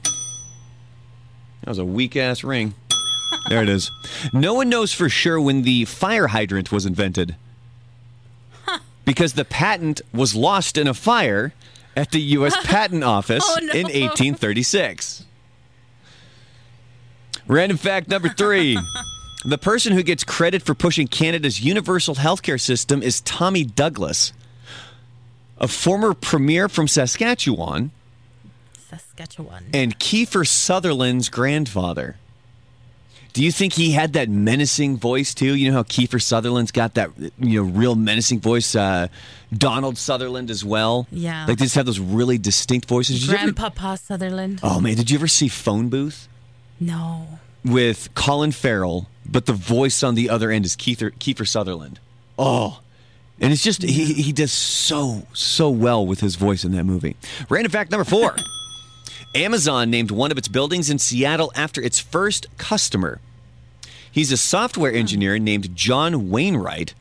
That was a weak ass ring. There it is. No one knows for sure when the fire hydrant was invented. Because the patent was lost in a fire at the U.S. Patent Office Oh, no. in 1836. Random fact number three. The person who gets credit for pushing Canada's universal healthcare system is Tommy Douglas, a former premier from Saskatchewan Saskatchewan. and Kiefer Sutherland's grandfather. Do you think he had that menacing voice too? You know how Kiefer Sutherland's got that you know real menacing voice. Uh, Donald Sutherland as well. Yeah. like they just have those really distinct voices. Did you ever- Grandpapa Sutherland. oh man, did you ever see Phone Booth No. with Colin Farrell, but the voice on the other end is Kiefer, Kiefer Sutherland? Oh. And it's just he, he does so so well with his voice in that movie. Random fact number four. Amazon named one of its buildings in Seattle after its first customer. He's a software engineer named John Wainwright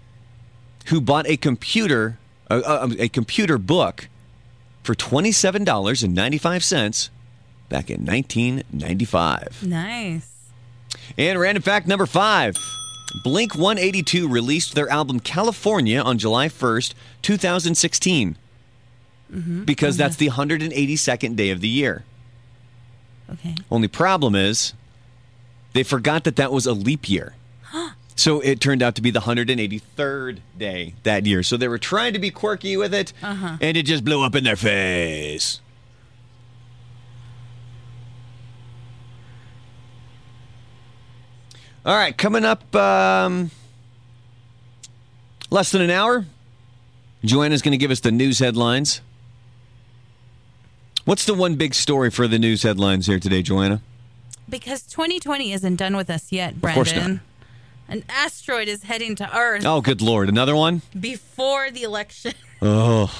who bought a computer a, a, a computer book for $27.95 back in 1995. Nice. And random fact number 5. Blink 182 released their album California on July 1st, 2016. Mm-hmm. Because that's the 182nd day of the year. Okay. Only problem is they forgot that that was a leap year. So it turned out to be the 183rd day that year. So they were trying to be quirky with it, uh-huh. and it just blew up in their face. All right, coming up um, less than an hour, Joanna's going to give us the news headlines. What's the one big story for the news headlines here today, Joanna? Because 2020 isn't done with us yet, course Brandon. An asteroid is heading to Earth Oh, good lord, another one? before the election. Oh.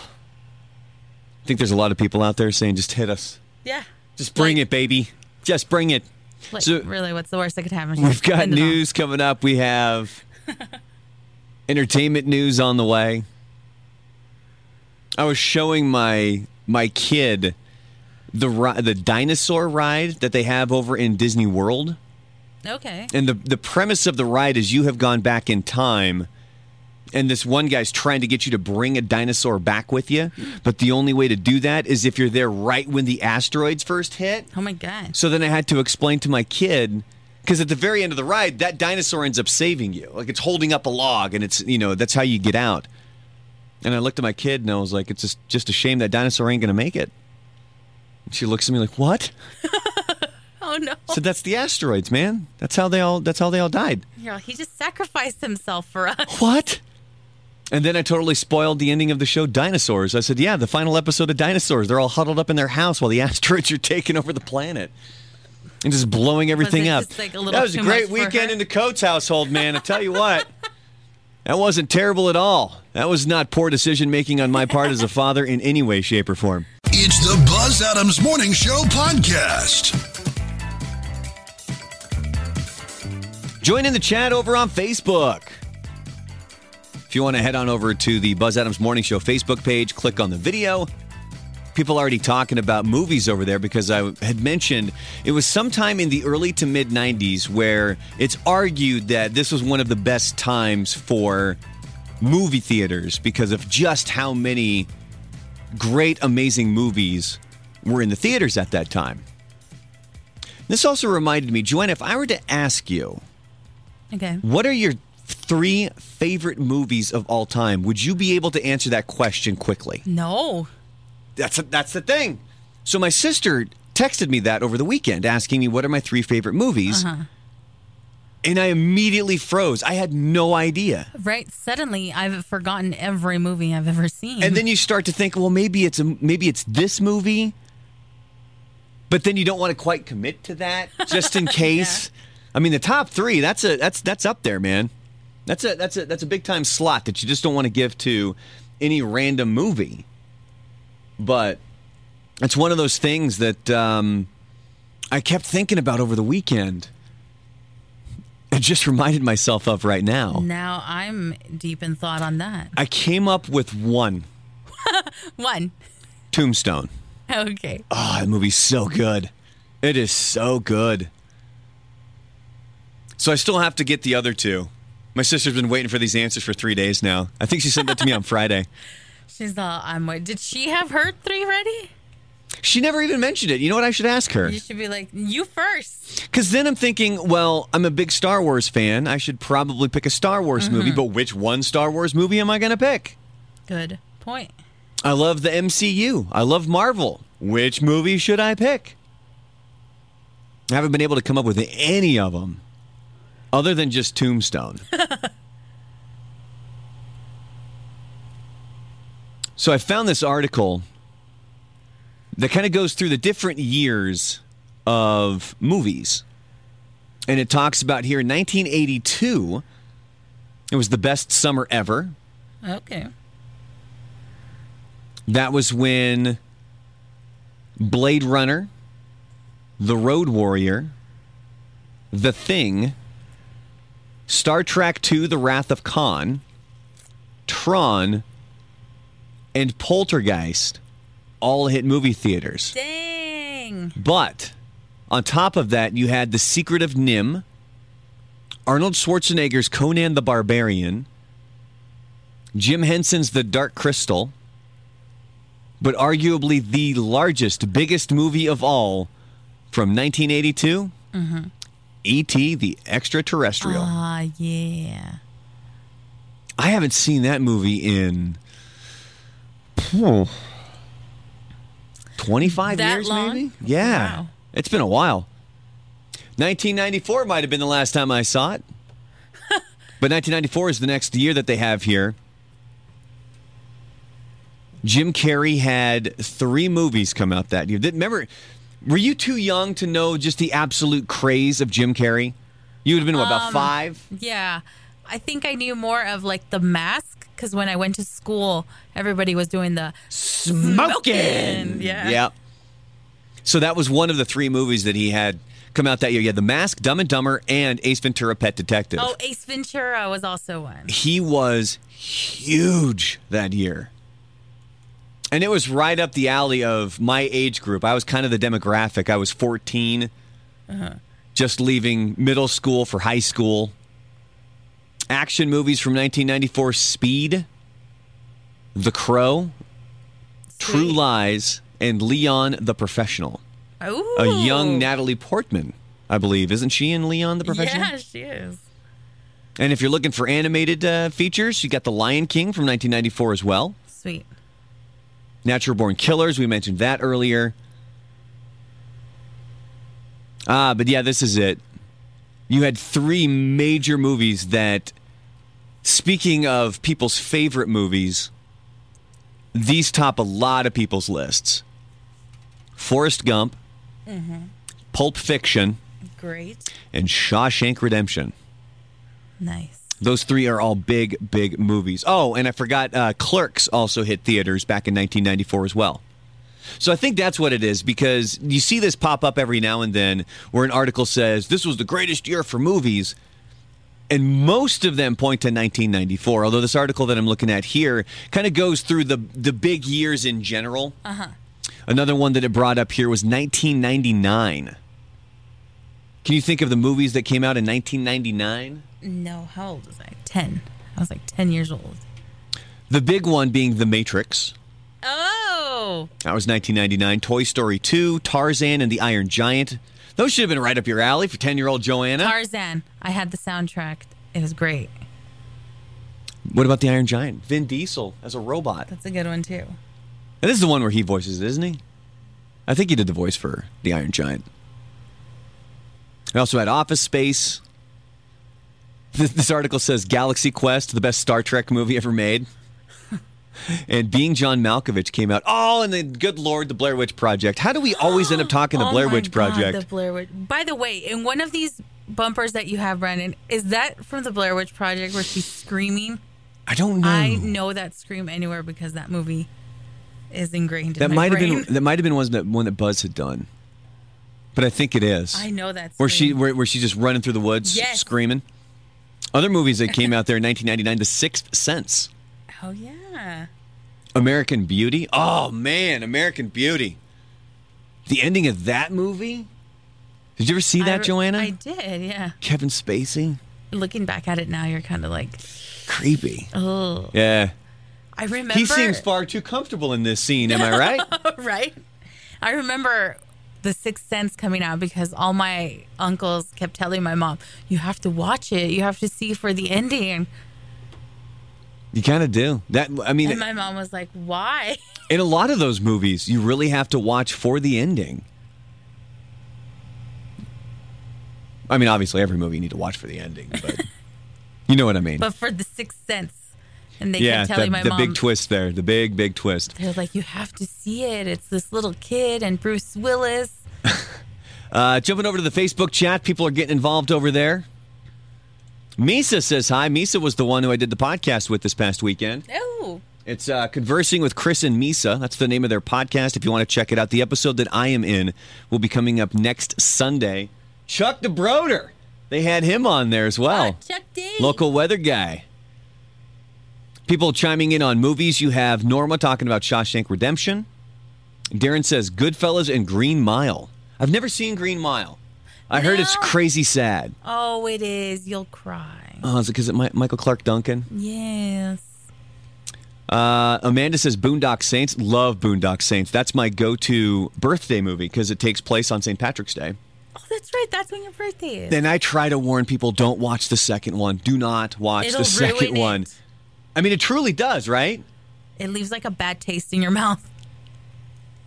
I think there's a lot of people out there saying, just hit us. yeah. Just bring Like- it, baby. Just bring it. Like, So- really, what's the worst that could happen? We've got on. news coming up. We have entertainment news on the way. I was showing my my kid the the dinosaur ride that they have over in Disney World. Okay. And the the premise of the ride is you have gone back in time and this one guy's trying to get you to bring a dinosaur back with you, but the only way to do that is if you're there right when the asteroids first hit. Oh my God. So then I had to explain to my kid because at the very end of the ride, that dinosaur ends up saving you. Like it's holding up a log, and it's you know that's how you get out. And I looked at my kid and I was like, "It's just just a shame that dinosaur ain't gonna make it." And she looks at me like, "What?" Oh no. So "That's the asteroids, man. That's how they all that's how they all died." Yeah, he just sacrificed himself for us. What? And then I totally spoiled the ending of the show, Dinosaurs. I said, "Yeah, the final episode of Dinosaurs. They're all huddled up in their house while the asteroids are taking over the planet." And just blowing everything it up. like, that was a great weekend her? in the Coates household, man. I tell you what, that wasn't terrible at all. That was not poor decision making on my part as a father in any way, shape, or form. It's the Buzz Adams Morning Show podcast. Join in the chat over on Facebook. If you want to head on over to the Buzz Adams Morning Show Facebook page, click on the video. People are already talking about movies over there because I had mentioned it was sometime in the early to mid 90s where it's argued that this was one of the best times for movie theaters because of just how many great, amazing movies were in the theaters at that time. This also reminded me, Joanna, if I were to ask you, Okay. what are your three favorite movies of all time? Would you be able to answer that question quickly? No. That's that's the thing. So my sister texted me that over the weekend, asking me what are my three favorite movies, uh-huh. and I immediately froze. I had no idea. Right. Suddenly, I've forgotten every movie I've ever seen. And then you start to think, well, maybe it's a maybe it's this movie, but then you don't want to quite commit to that just in case. I mean, the top three that's a that's that's up there, man. That's a that's a that's a big time slot that you just don't want to give to any random movie. But it's one of those things that um, I kept thinking about over the weekend. I just reminded myself of right now. now I'm deep in thought on that. I came up with one One. Tombstone. Okay. Oh, that movie's so good. It is so good. So I still have to get the other two. My sister's been waiting for these answers for three days now. I think she sent that to me on Friday. She's all, I'm wait. Did she have her three ready? She never even mentioned it. You know what? I should ask her. You should be like, you first. Because then I'm thinking, well, I'm a big Star Wars fan. I should probably pick a Star Wars movie, mm-hmm. but which one Star Wars movie am I going to pick? Good point. I love the MCU. I love Marvel. Which movie should I pick? I haven't been able to come up with any of them. Other than just Tombstone. so I found this article that kind of goes through the different years of movies. And it talks about here in 1982, it was the best summer ever. Okay. That was when Blade Runner, The Road Warrior, The Thing, Star Trek II The Wrath of Khan, Tron, and Poltergeist all hit movie theaters. Dang. But on top of that, you had The Secret of NIMH, Arnold Schwarzenegger's Conan the Barbarian, Jim Henson's The Dark Crystal, but arguably the largest, biggest movie of all from 1982 mm-hmm. E.T. the Extraterrestrial. Ah, yeah. I haven't seen that movie in oh, 25 That years, long? maybe? Yeah. Wow. It's been a while. 1994 might have been the last time I saw it. but 1994 is the next year that they have here. Jim Carrey had three movies come out that year. Remember, were you too young to know just the absolute craze of Jim Carrey? You would have been, what, about Um, five? Yeah. I think I knew more of like the mask because when I went to school, everybody was doing the Smoking. Yeah. Yeah. So that was one of the three movies that he had come out that year. You had The Mask, Dumb and Dumber, and Ace Ventura: Pet Detective. Oh, Ace Ventura was also one. He was huge that year. And it was right up the alley of my age group. I was kind of the demographic. I was 14, just leaving middle school for high school. Action movies from 1994 Speed, The Crow, True Lies, and Leon the Professional. Ooh. A young Natalie Portman, I believe. Isn't she in Leon the Professional? Yeah, she is. And if you're looking for animated uh, features, you got The Lion King from 1994 as well. Sweet. Natural Born Killers, we mentioned that earlier. Ah, but yeah, this is it. You had three major movies that, speaking of people's favorite movies, these top a lot of people's lists Forrest Gump, Pulp Fiction, Great. and Shawshank Redemption. Nice. Those three are all big, big movies. Oh, and I forgot uh, Clerks also hit theaters back in 1994 as well. So I think that's what it is because you see this pop up every now and then where an article says this was the greatest year for movies. And most of them point to 1994, although this article that I'm looking at here kind of goes through the, the big years in general. Uh-huh. Another one that it brought up here was 1999. Can you think of the movies that came out in 1999? No, how old was I? 10. I was like 10 years old. The big one being The Matrix. Oh, That was 1999. Toy Story 2, Tarzan, and the Iron Giant. Those should have been right up your alley for 10 year old Joanna. Tarzan. I had the soundtrack. It was great. what about the Iron Giant? Vin Diesel as a robot. That's a good one too. And this is the one where he voices it, isn't he? I think he did the voice for the Iron Giant. I also had Office Space. This, this article says Galaxy Quest, the best Star Trek movie ever made. and Being John Malkovich came out. Oh, and then good lord, the Blair Witch Project. How do we always end up talking the Oh Blair my Witch God, Project? the Blair Witch. By the way, in one of these bumpers that you have, Brandon, is that from the Blair Witch Project where she's screaming? I don't know. I know that scream anywhere because that movie is ingrained That in might have been that might have been one that one that Buzz had done, but I think it is. I know that. where she where, where she's just running through the woods Yes. screaming. Other movies that came out there in 1999, The Sixth Sense, Oh yeah. American Beauty. Oh man, American Beauty. The ending of that movie. Did you ever see that, re- Joanna? I did. Yeah. Kevin Spacey, Looking back at it now, you're kind of like, creepy. oh. Yeah, I remember. he seems far too comfortable in this scene. Am I right? right? I remember The Sixth Sense coming out because all my uncles kept telling my mom, "You have to watch it. You have to see for the ending." you kind of do. That I mean, And my mom was like, "Why?" in a lot of those movies, you really have to watch for the ending. I mean, obviously, every movie you need to watch for the ending, but you know what I mean. But for the Sixth Sense, and they yeah, kept telling the, my the mom, big twist there, the big big twist. they're like, "You have to see it. It's this little kid and Bruce Willis." Uh, jumping over to the Facebook chat, people are getting involved over there. Misa says hi. Misa was the one who I did the podcast with this past weekend. Oh, It's uh, Conversing with Chris and Misa. That's the name of their podcast. If you want to check it out, the episode that I am in will be coming up next Sunday. Chuck DeBroder. They had him on there as well. Chuck D. Local weather guy. People chiming in on movies. You have Norma talking about Shawshank Redemption. Darren says Goodfellas and Green Mile. I've never seen Green Mile. I heard it's crazy sad. Oh, it is. You'll cry. Oh, is it because Mi- Michael Clarke Duncan? Yes. Uh, Amanda says Boondock Saints. Love Boondock Saints. That's my go-to birthday movie because it takes place on St. Patrick's Day. Oh, that's right. That's when your birthday is. Then I try to warn people: don't watch the second one. Do not watch It'll the second ruin one. I mean, it truly does, right? It leaves like a bad taste in your mouth.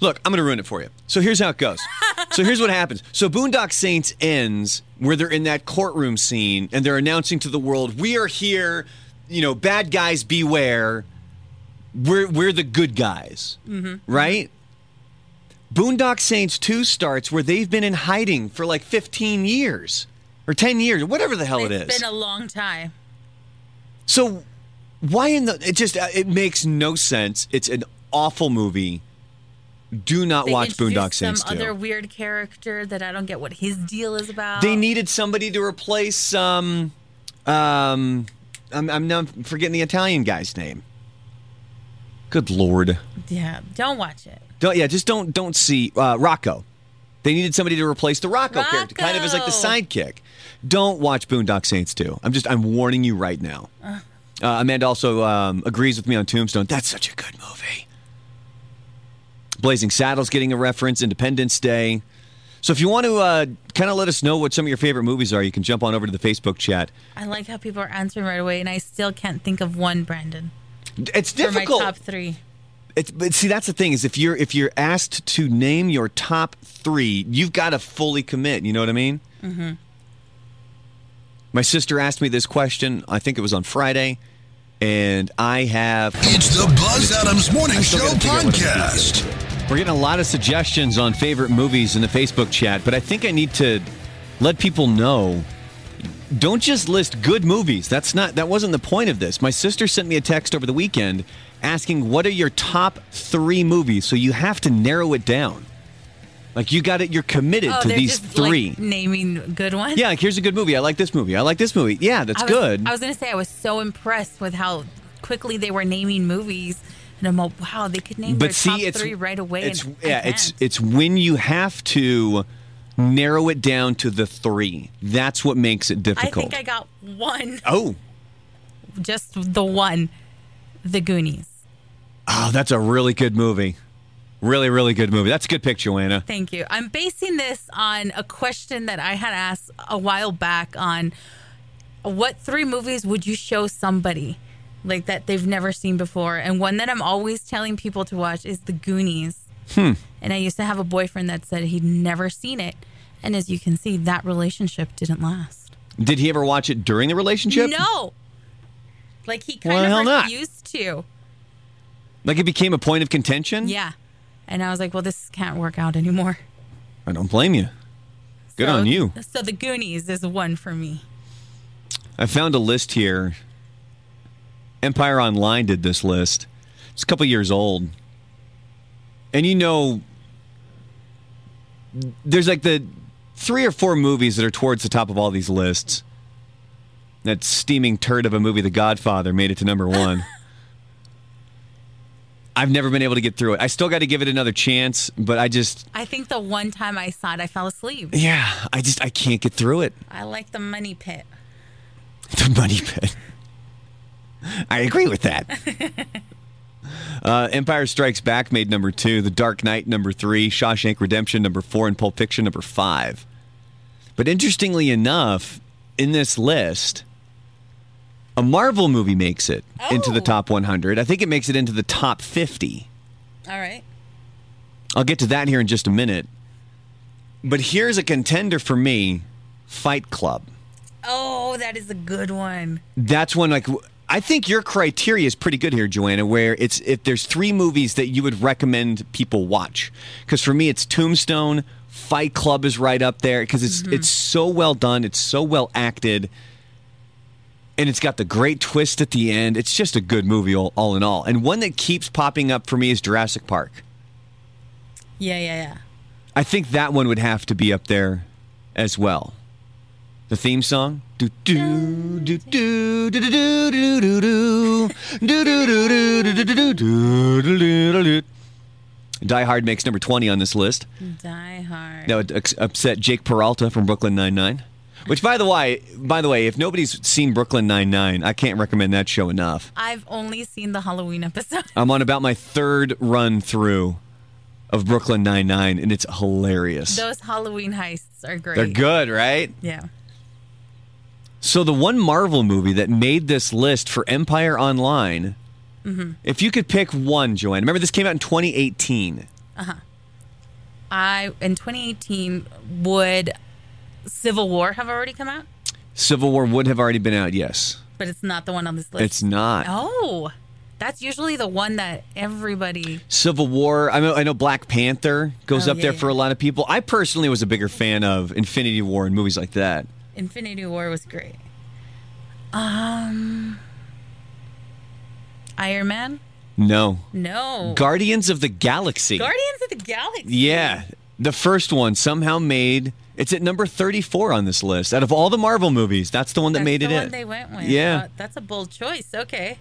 Look, I'm going to ruin it for you. So here's how it goes. so here's what happens. So Boondock Saints ends where they're in that courtroom scene and they're announcing to the world, "We are here. You know, bad guys beware. We're we're the good guys." Mm-hmm. Right? Boondock Saints 2 starts where they've been in hiding for like 15 years or 10 years, whatever the hell it is. It's been a long time. So why in the it just uh, it makes no sense. It's an awful movie. Do not They watch Boondock Saints Some 2. other weird character that I don't get what his deal is about. They needed somebody to replace um um I'm I'm now forgetting the Italian guy's name. Good lord. Yeah, don't watch it. Don't yeah, just don't don't see uh Rocco. They needed somebody to replace the Rocco, character, kind of as like the sidekick. Don't watch Boondock Saints 2. I'm just I'm warning you right now. Uh, Amanda also um, agrees with me on Tombstone. That's such a good movie. Blazing Saddles getting a reference, Independence Day. So if you want to uh, kind of let us know what some of your favorite movies are, you can jump on over to the Facebook chat. I like how people are answering right away, and I still can't think of one, Brandon, It's difficult. top three. It's, but see, that's the thing is if you're if you're asked to name your top three, you've got to fully commit. You know what I mean? Mm-hmm. My sister asked me this question. I think it was on Friday, and I have. It's the Buzz Adams Morning Show gotta figure out what I'm gonna do. podcast. We're getting a lot of suggestions on favorite movies in the Facebook chat, but I think I need to let people know. Don't just list good movies. That's not that wasn't the point of this. My sister sent me a text over the weekend asking what are your top 3 movies, so you have to narrow it down. Like you got it you're committed Oh, to these just 3. like naming good ones. yeah, like here's a good movie. I like this movie. I like this movie. Yeah, that's I was, good. I was gonna say I was so impressed with how quickly they were naming movies, and I'm like, wow, they could name but their see, top it's three right away. It's yeah, it's it's when you have to narrow it down to the three. That's what makes it difficult. I think I got one, oh, just the one, The Goonies. oh, that's a really good movie. Really, really good movie. That's a good pick, Joanna. Thank you. I'm basing this on a question that I had asked a while back on what three movies would you show somebody like that they've never seen before? And one that I'm always telling people to watch is The Goonies. Hmm. And I used to have a boyfriend that said he'd never seen it. And as you can see, that relationship didn't last. Did he ever watch it during the relationship? No. Like he kind hell of not? refused to. Like it became a point of contention? Yeah. And I was like, well, this can't work out anymore. I don't blame you. Good So- on you. So The Goonies is one for me. I found a list here. Empire Online did this list. It's a couple years old. And you know, there's like the three or four movies that are towards the top of all these lists. That steaming turd of a movie, The Godfather, made it to number one. I've never been able to get through it. I still got to give it another chance, but I just, I think the one time I saw it, I fell asleep. yeah, I just, I can't get through it. I like the money pit. The money pit. I agree with that. Uh, Empire Strikes Back made number two. The Dark Knight number three. Shawshank Redemption number four, and Pulp Fiction number five. But interestingly enough, in this list, a Marvel movie makes it into the Oh. top 100. I think it makes it into the top 50. All right. I'll get to that here in just a minute. But here's a contender for me Fight Club. Oh, that is a good one. That's one like I think your criteria is pretty good here, Joanna. Where it's if there's three movies that you would recommend people watch, because for me it's Tombstone, Fight Club is right up there because it's mm-hmm. it's so well done, it's so well acted, and it's got the great twist at the end. It's just a good movie all, all in all. And one that keeps popping up for me is Jurassic Park. Yeah, yeah, yeah. I think that one would have to be up there as well. The theme song. Do do do do do do do do do do do do do do do do do do do Die Hard makes number twenty on this list. Die Hard. That would upset Jake Peralta from Brooklyn Nine Nine. Which, by the way, by the way, if nobody's seen Brooklyn Nine Nine, I can't recommend that show enough. I've only seen the Halloween episode. I'm on about my third run through of Brooklyn Nine Nine, and it's hilarious. Those Halloween heists are great. They're good, right? Yeah. So the one Marvel movie that made this list for Empire Online, if you could pick one, Joanne. Remember this came out in 2018. Uh huh. I in 2018 would Civil War have already come out? Civil War would have already been out, yes. But it's not the one on this list. It's not. Oh. That's usually the one that everybody Civil War, I know, I know Black Panther goes Oh, up yeah, there yeah. for a lot of people. I personally was a bigger fan of Infinity War and movies like that. Infinity War was great. Um Iron Man? No. No. Guardians of the Galaxy. Guardians of the Galaxy. Yeah. The first one somehow made it's at number 34 on this list. Out of all the Marvel movies, that's the one that That's made the it one in. they went with. Yeah. Uh, that's a bold choice. Okay.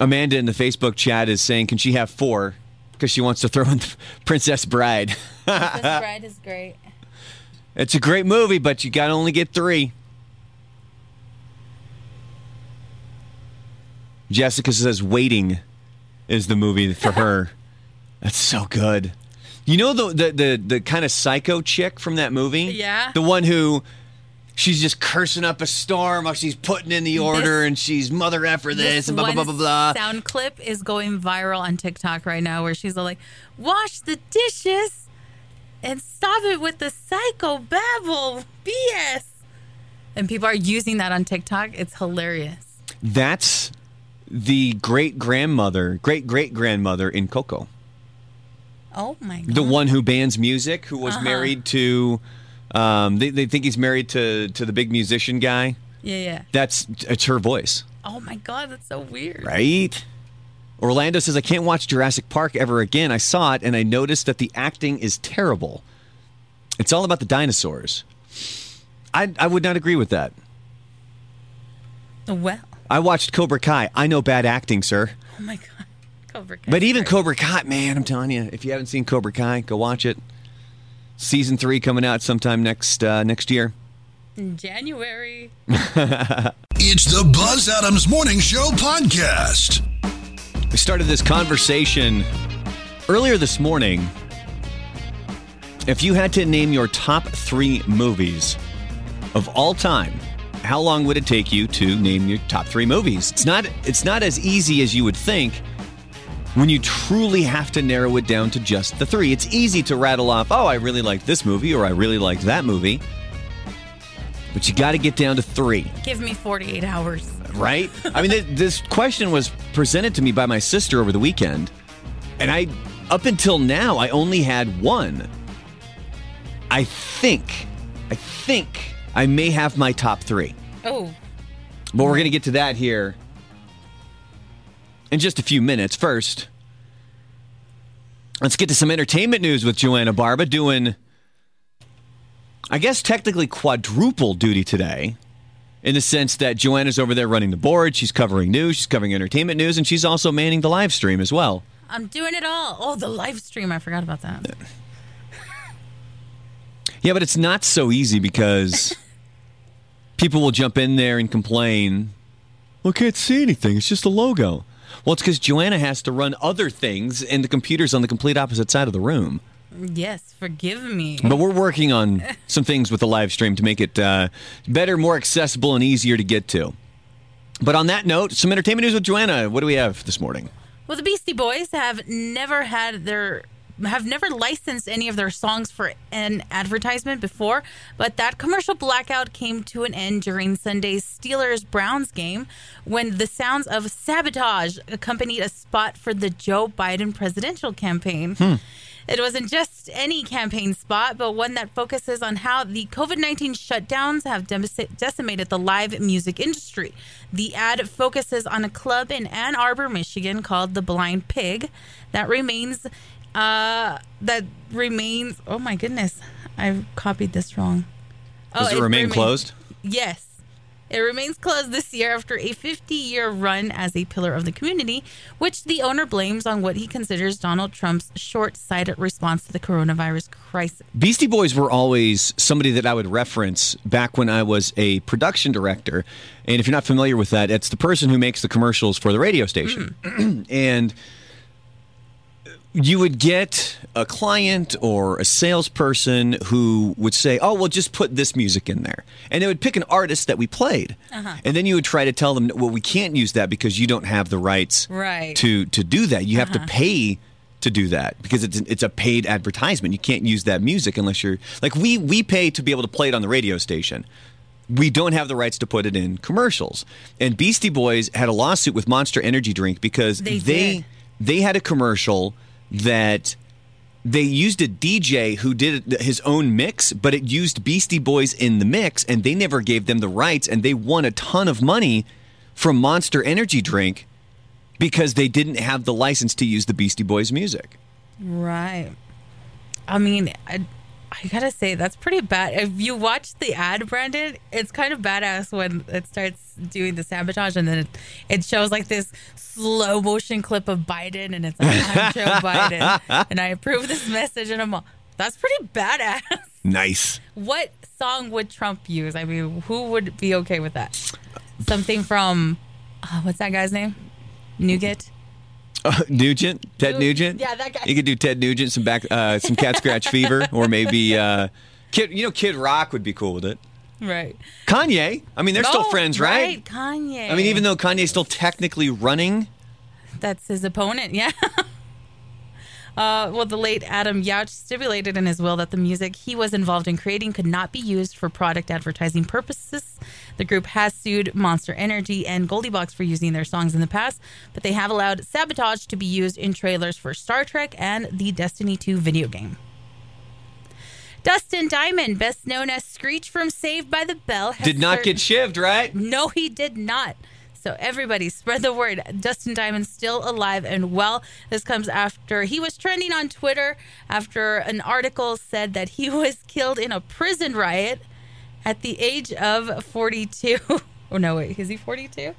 Amanda in the Facebook chat is saying, can she have four? Because she wants to throw in Princess Bride. Princess Bride is great. it's a great movie, but you got to only get three. Jessica says, Waiting is the movie for her. That's so good. You know the the the, the kind of psycho chick from that movie? Yeah. The one who she's just cursing up a storm while she's putting in the order This- and she's mother effer this, and blah blah blah blah blah. Sound clip is going viral on TikTok right now, where she's like, "Wash the dishes and stop it with the psycho babble BS." And people are using that on TikTok. It's hilarious. That's the great grandmother, great great grandmother in Coco. Oh my god! The one who bans music, who was married to, um, they, they think he's married to to the big musician guy. Yeah, yeah. That's it's her voice, Oh my god, that's so weird. right? Orlando says I can't watch Jurassic Park ever again. I saw it and I noticed that the acting is terrible. It's all about the dinosaurs. I I would not agree with that. Well, I watched Cobra Kai. I know bad acting, sir. oh my god, Cobra Kai. But even Cobra Kai, man, I'm telling you, if you haven't seen Cobra Kai, go watch it. Season three coming out sometime next uh, next year. in January. It's the Buzz Adams Morning Show podcast. We started this conversation earlier this morning. If you had to name your top three movies of all time, how long would it take you to name your top three movies? It's not it's not as easy as you would think when you truly have to narrow it down to just the three. It's easy to rattle off, oh, I really like this movie or I really like that movie. But you got to get down to three Give me 48 hours. right? I mean, th- this question was presented to me by my sister over the weekend, and I, up until now, I only had one. I think, I think I may have my top three, Oh, but we're gonna get to that here in just a few minutes. First, let's get to some entertainment news with Joanna Barba doing, I guess, technically quadruple duty today in the sense that Joanna's over there running the board. She's covering news, she's covering entertainment news, and she's also manning the live stream as well. I'm doing it all. Oh, the live stream. I forgot about that. Yeah, but it's not so easy because people will jump in there and complain, well, I can't see anything. It's just a logo. Well, it's because Joanna has to run other things, and the computer's on the complete opposite side of the room. Yes, forgive me. But we're working on some things with the live stream to make it uh, better, more accessible, and easier to get to. But on that note, some entertainment news with Joanna. What do we have this morning? Well, the Beastie Boys have never had their have never licensed any of their songs for an advertisement before, but that commercial blackout came to an end during Sunday's Steelers Browns game when the sounds of sabotage accompanied a spot for the Joe Biden presidential campaign. Hmm. It wasn't just any campaign spot, but one that focuses on how the COVID 19 shutdowns have decimated the live music industry. The ad focuses on a club in Ann Arbor, Michigan called The Blind Pig that remains, uh, that remains, oh my goodness, I copied this wrong. Does Oh, it remain remains- closed? Yes. It remains closed this year after a 50 year run as a pillar of the community, which the owner blames on what he considers Donald Trump's short sighted response to the coronavirus crisis. Beastie Boys were always somebody that I would reference back when I was a production director. And if you're not familiar with that, it's the person who makes the commercials for the radio station. and you would get a client or a salesperson who would say, "Oh, well, just put this music in there," and they would pick an artist that we played, uh-huh. and then you would try to tell them, "Well, we can't use that because you don't have the rights Right. to to do that. You have to uh-huh. pay to do that because it's it's a paid advertisement. You can't use that music unless you're like we we pay to be able to play it on the radio station." we don't have the rights to put it in commercials. And Beastie Boys had a lawsuit with Monster Energy Drink because They they they had a commercial that they used a DJ who did his own mix, but it used Beastie Boys in the mix, and they never gave them the rights, and they won a ton of money from Monster Energy Drink because they didn't have the license to use the Beastie Boys music. Right. I mean, I, I gotta say, that's pretty bad. If you watch the ad, Brandon, it's kind of badass when it starts doing the sabotage and then it, it shows like this slow motion clip of Biden and it's like, I'm Joe Biden and I approve this message and I'm all, that's pretty badass. Nice. What song would Trump use? I mean, who would be okay with that? Something from, uh, what's that guy's name? Nougat? Nugent, Ted Nug- Nugent. yeah, that guy. You could do Ted Nugent, some back, uh, some cat scratch fever, or maybe uh, Kid. You know, Kid Rock would be cool with it. Right. Kanye. I mean, they're still Oh, friends, right? Kanye. I mean, even though Kanye's still technically running, That's his opponent, yeah. Uh, well, the late Adam Yauch stipulated in his will that the music he was involved in creating could not be used for product advertising purposes. The group has sued Monster Energy and GoldieBlox for using their songs in the past, but they have allowed Sabotage to be used in trailers for Star Trek and the Destiny 2 video game. Dustin Diamond, best known as Screech from Saved by the Bell, has did not certain- get shivved, right? no, he did not. So everybody spread the word. Dustin Diamond's still alive and well. This comes after he was trending on Twitter after an article said that he was killed in a prison riot at the age of 42. Oh no, wait, is he 42?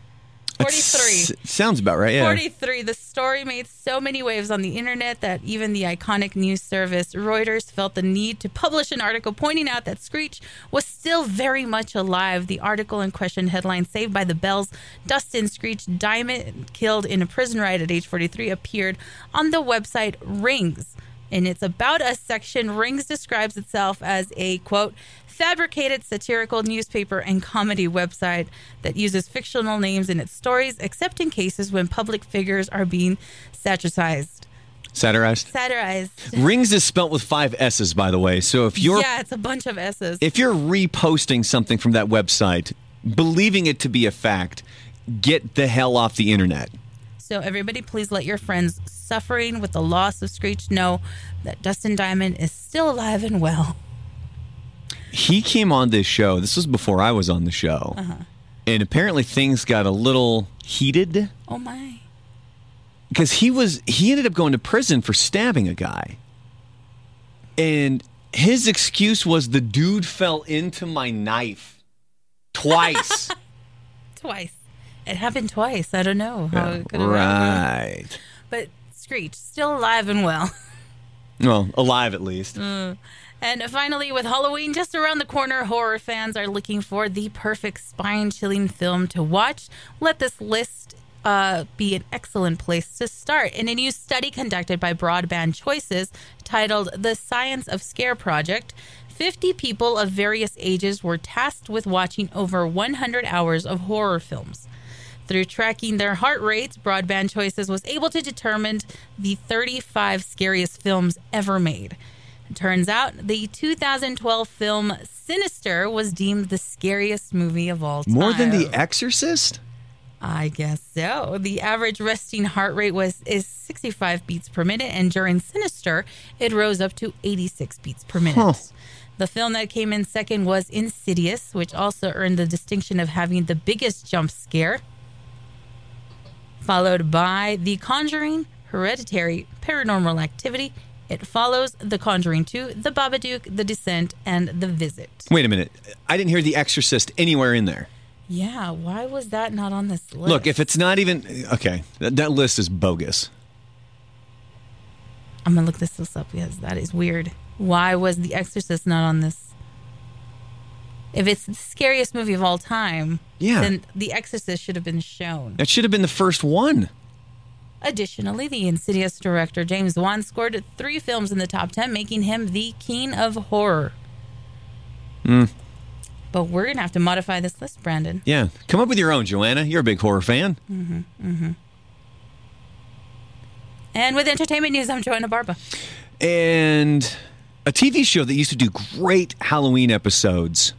43. S- sounds about right. Yeah. 43. The story made so many waves on the internet that even the iconic news service Reuters felt the need to publish an article pointing out that Screech was still very much alive. The article in question headline Saved by the Bells Dustin Screech Diamond killed in a prison riot at age 43 appeared on the website Rings. In its About Us section, Rings describes itself as a quote, fabricated satirical newspaper and comedy website that uses fictional names in its stories, except in cases when public figures are being satirized. Satirized. Satirized. Rings is spelt with five S's, by the way. So if you're yeah, it's a bunch of S's. if you're reposting something from that website, believing it to be a fact, get the hell off the internet. So, everybody, please let your friends suffering with the loss of Screech know that Dustin Diamond is still alive and well. He came on this show. This was before I was on the show. Uh-huh. And apparently things got a little heated Oh, my. because he was he ended up going to prison for stabbing a guy. And his excuse was the dude fell into my knife twice. Twice. It happened twice. I don't know how it could have happened. right. But Screech, still alive and well. Well, alive at least. And finally, with Halloween just around the corner, horror fans are looking for the perfect spine chilling film to watch. Let this list uh, be an excellent place to start. In a new study conducted by Broadband Choices titled The Science of Scare Project, 50 people of various ages were tasked with watching over 100 hours of horror films. Through tracking their heart rates, Broadband Choices was able to determine the 35 scariest films ever made. It turns out the 2012 film Sinister was deemed the scariest movie of all time. More than The Exorcist? I guess so. The average resting heart rate was is 65 beats per minute, and during Sinister, it rose up to 86 beats per minute. Huh. The film that came in second was Insidious, which also earned the distinction of having the biggest jump scare, followed by The Conjuring, Hereditary, Paranormal Activity. It follows The Conjuring 2, The Babadook, The Descent, and The Visit. Wait a minute. I didn't hear The Exorcist anywhere in there. Yeah, why was that not on this list? Look, if it's not even. Okay, that, that list is bogus. I'm gonna look this list up because that is weird. Why was The Exorcist not on this? If it's the scariest movie of all time, Yeah. then The Exorcist should have been shown. That should have been the first one. Additionally, the Insidious director James Wan scored three films in the top ten, making him the king of horror. Hmm. But we're gonna have to modify this list, Brandon. Yeah. Come up with your own, Joanna. You're a big horror fan. Mm-hmm, mm-hmm. And with entertainment news, I'm Joanna Barba. And a TV show that used to do great Halloween episodes.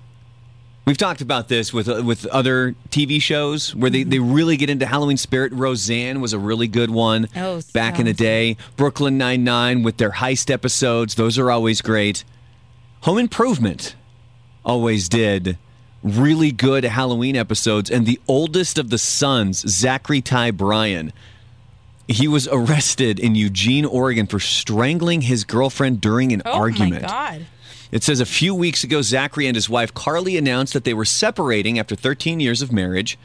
We've talked about this with uh, with other TV shows where they, they really get into Halloween spirit. Roseanne was a really good one Oh, back in the day. Brooklyn Nine Nine with their heist episodes; those are always great. Home Improvement always did really good Halloween episodes, and the oldest of the sons, Zachary Ty Bryan, he was arrested in Eugene, Oregon for strangling his girlfriend during an Oh argument. my God. It says a few weeks ago, Zachary and his wife Carly announced that they were separating after 13 years of marriage.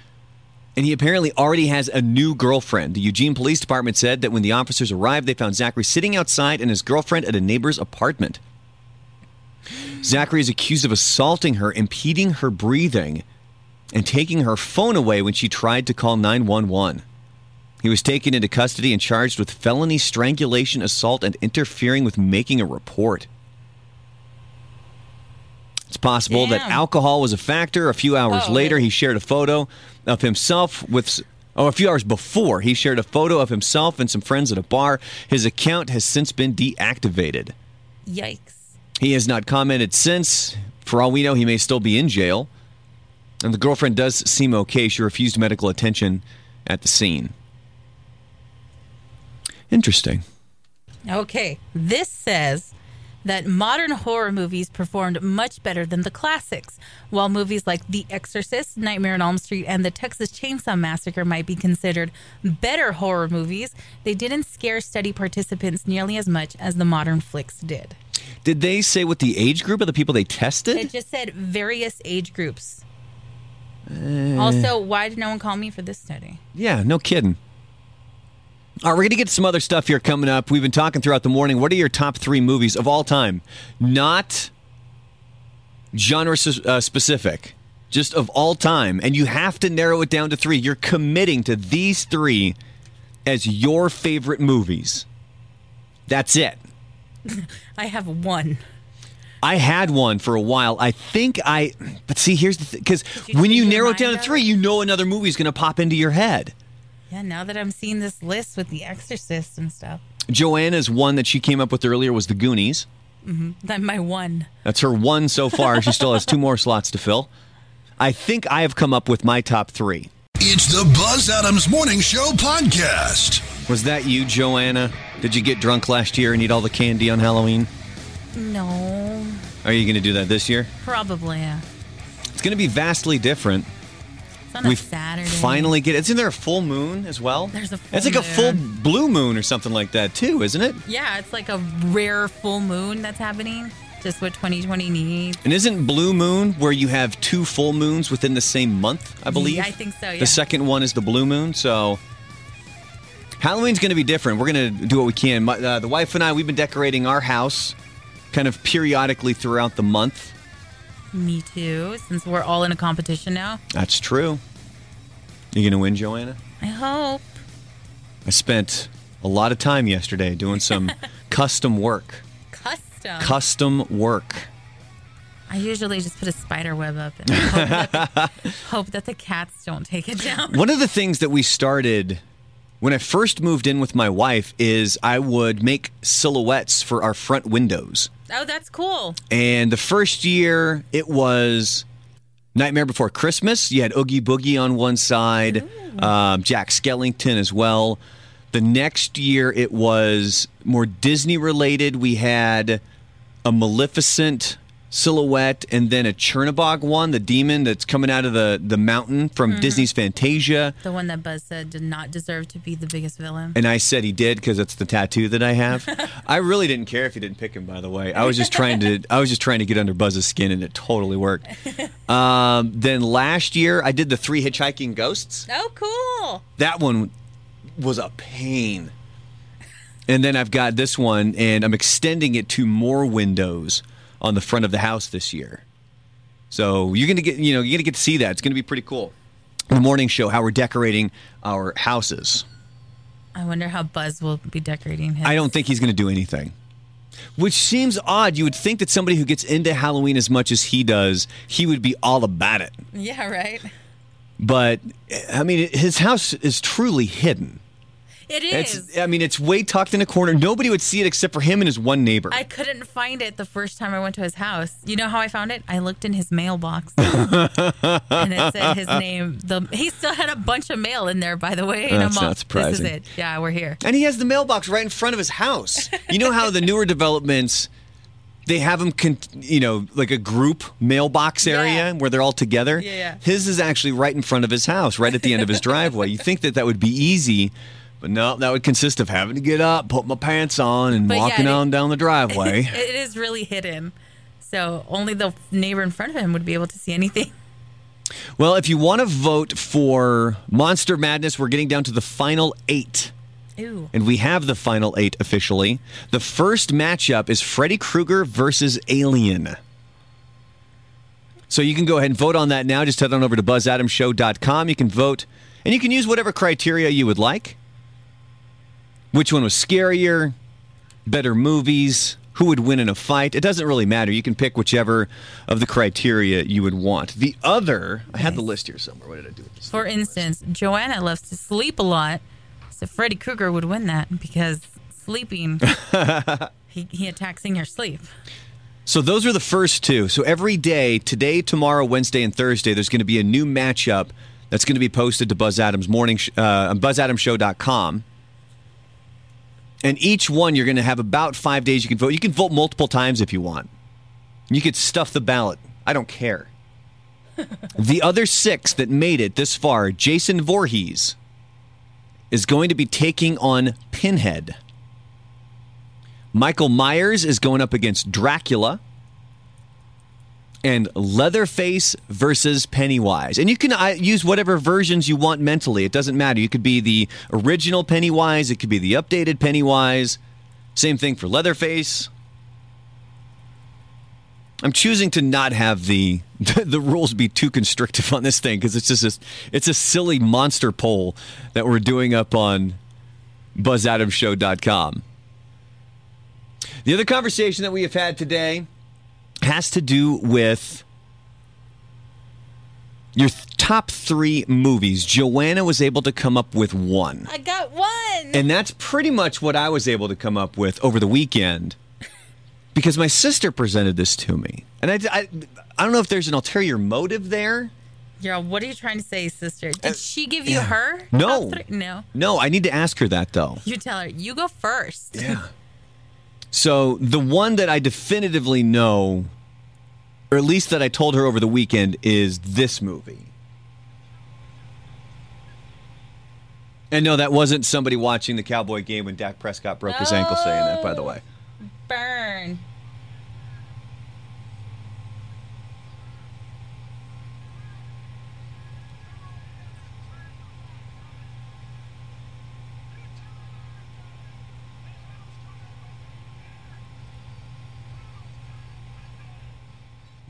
And he apparently already has a new girlfriend. The Eugene Police Department said that when the officers arrived, they found Zachary sitting outside and his girlfriend at a neighbor's apartment. Zachary is accused of assaulting her, impeding her breathing, and taking her phone away when she tried to call 911. He was taken into custody and charged with felony strangulation, assault, and interfering with making a report. It's possible that alcohol was a factor. A few hours Oh, later, really? he shared a photo of himself with. Oh, a few hours before, he shared a photo of himself and some friends at a bar. His account has since been deactivated. Yikes. He has not commented since. For all we know, he may still be in jail. And the girlfriend does seem okay. She refused medical attention at the scene. Interesting. Okay, this says that modern horror movies performed much better than the classics. While movies like The Exorcist, Nightmare on Elm Street, and The Texas Chainsaw Massacre might be considered better horror movies, they didn't scare study participants nearly as much as the modern flicks did. Did they say what the age group of the people they tested? It just said various age groups. Also, why did no one call me for this study? Yeah, no kidding. All right, we're going to get some other stuff here coming up. We've been talking throughout the morning. What are your top three movies of all time? Not genre uh, specific, just of all time. And you have to narrow it down to three. You're committing to these three as your favorite movies. That's it. I have one. I had one for a while. I think I, but see, here's the thing because when you narrow it down to three, you know another movie is going to pop into your head. Yeah, now that I'm seeing this list with The Exorcist and stuff, Joanna's one that she came up with earlier was The Goonies. Mm-hmm. that my one. That's her one so far. She still has two more slots to fill. I think I have come up with my top three. It's the Buzz Adams Morning Show podcast. Was that you, Joanna? Did you get drunk last year and eat all the candy on Halloween? No, Are you going to do that this year? probably. Yeah. It's going to be vastly different. It's on a We Saturday. finally get. Isn't there a full moon as well? There's a full It's like a full blue moon or something like that too, isn't it? Yeah, it's like a rare full moon that's happening. Just what 2020 needs. And isn't blue moon where you have two full moons within the same month? I believe. Yeah, I think so, yeah. The second one is the blue moon, so Halloween's going to be different. We're going to do what we can. My, uh, the wife and I, we've been decorating our house kind of periodically throughout the month. Me too. Since we're all in a competition now, That's true. You going to win, Joanna? I hope. I spent a lot of time yesterday doing some custom work. Custom. Custom work. I usually just put a spider web up and hope that, the, hope that the cats don't take it down. One of the things that we started when I first moved in with my wife is I would make silhouettes for our front windows. Oh, that's cool. And the first year, it was Nightmare Before Christmas. You had Oogie Boogie on one side, um, Jack Skellington as well. The next year, it was more Disney related. We had a Maleficent silhouette and then a Chernabog one, the demon that's coming out of the, the mountain from Disney's Fantasia. The one that Buzz said did not deserve to be the biggest villain. And I said he did because it's the tattoo that I have. I really didn't care if he didn't pick him. By the way, I was just trying to I was just trying to get under Buzz's skin, and it totally worked. Um, then last year I did the three hitchhiking ghosts. Oh, cool. That one was a pain. And then I've got this one, and I'm extending it to more windows on the front of the house this year. So you're gonna get you know you're gonna get to see that. It's gonna be pretty cool. The morning show, how we're decorating our houses. I wonder how Buzz will be decorating his. I don't think he's going to do anything. Which seems odd. You would think that somebody who gets into Halloween as much as he does, he would be all about it. Yeah, right. But I mean, his house is truly hidden. It is. It's, I mean, it's way tucked in a corner. Nobody would see it except for him and his one neighbor. I couldn't find it the first time I went to his house. You know how I found it? I looked in his mailbox, and it said his name. The he still had a bunch of mail in there, by the way. And That's not surprising. This is it. Yeah, we're here. and he has the mailbox right in front of his house. You know how the newer developments they have them, con- you know, like a group mailbox area Yeah. where they're all together. Yeah, yeah. His is actually right in front of his house, right at the end of his driveway. You think that that would be easy, but no, that would consist of having to get up, put my pants on, and But yeah, walking it- on down the driveway. It is really hidden, so only the neighbor in front of him would be able to see anything. well, if you want to vote for Monster Madness, we're getting down to the final eight. Ooh. And we have the final eight officially. The first matchup is Freddy Krueger versus Alien. So you can go ahead and vote on that now. Just head on over to buzzadamshow.com. You can vote, and you can use whatever criteria you would like. Which one was scarier? Better movies? Who would win in a fight? It doesn't really matter. You can pick whichever of the criteria you would want. The other, I had the list here somewhere. What did I do with this? For instance, Joanna loves to sleep a lot, so Freddy Krueger would win that because sleeping, he, he attacks in your sleep. So those are the first two. So every day, today, tomorrow, Wednesday, and Thursday, there's going to be a new matchup that's going to be posted to Buzz Adams morning sh- uh, on BuzzAdamsShow.com. And each one, you're going to have about five days. You can vote. You can vote multiple times if you want. You could stuff the ballot. I don't care. the other six that made it this far, Jason Voorhees is going to be taking on Pinhead. Michael Myers is going up against Dracula. And Leatherface versus Pennywise. And you can uh, use whatever versions you want mentally. It doesn't matter. You could be the original Pennywise, it could be the updated Pennywise. Same thing for Leatherface. I'm choosing to not have the the rules be too constrictive on this thing because it's just a, it's a silly monster poll that we're doing up on buzzadamshow.com. The other conversation that we have had today has to do with your top three movies. Joanna was able to come up with one. I got one. And that's pretty much what I was able to come up with over the weekend because my sister presented this to me. And I, I, I don't know if there's an ulterior motive there. Yeah, what are you trying to say, sister? Did she give you her? No. top three? No. No, I need to ask her that though. You tell her. You go first. Yeah. So the one that I definitively know, or at least that I told her over the weekend, is this movie. And no, that wasn't somebody watching the Cowboy game when Dak Prescott broke his ankle saying that, by the way. Oh, burn.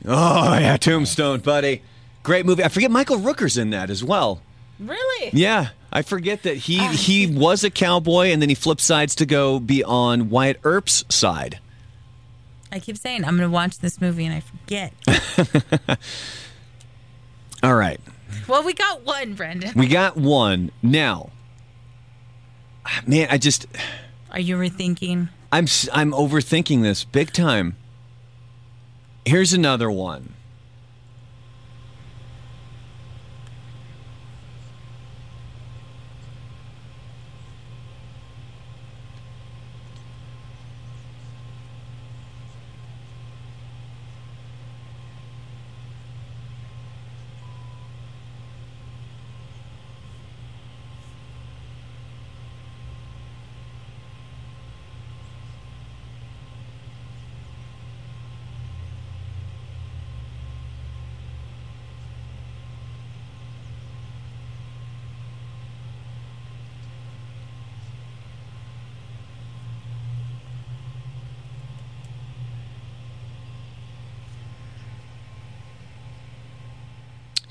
Oh, yeah, Tombstone, buddy. Great movie. I forget Michael Rooker's in that as well. Really? Yeah, I forget that he oh. he was a cowboy and then he flip sides to go be on Wyatt Earp's side. I keep saying I'm going to watch this movie and I forget. All right. well, we got one, Brandon. We got one. Now, man, I just Are you rethinking? I'm I'm overthinking this big time. Here's another one.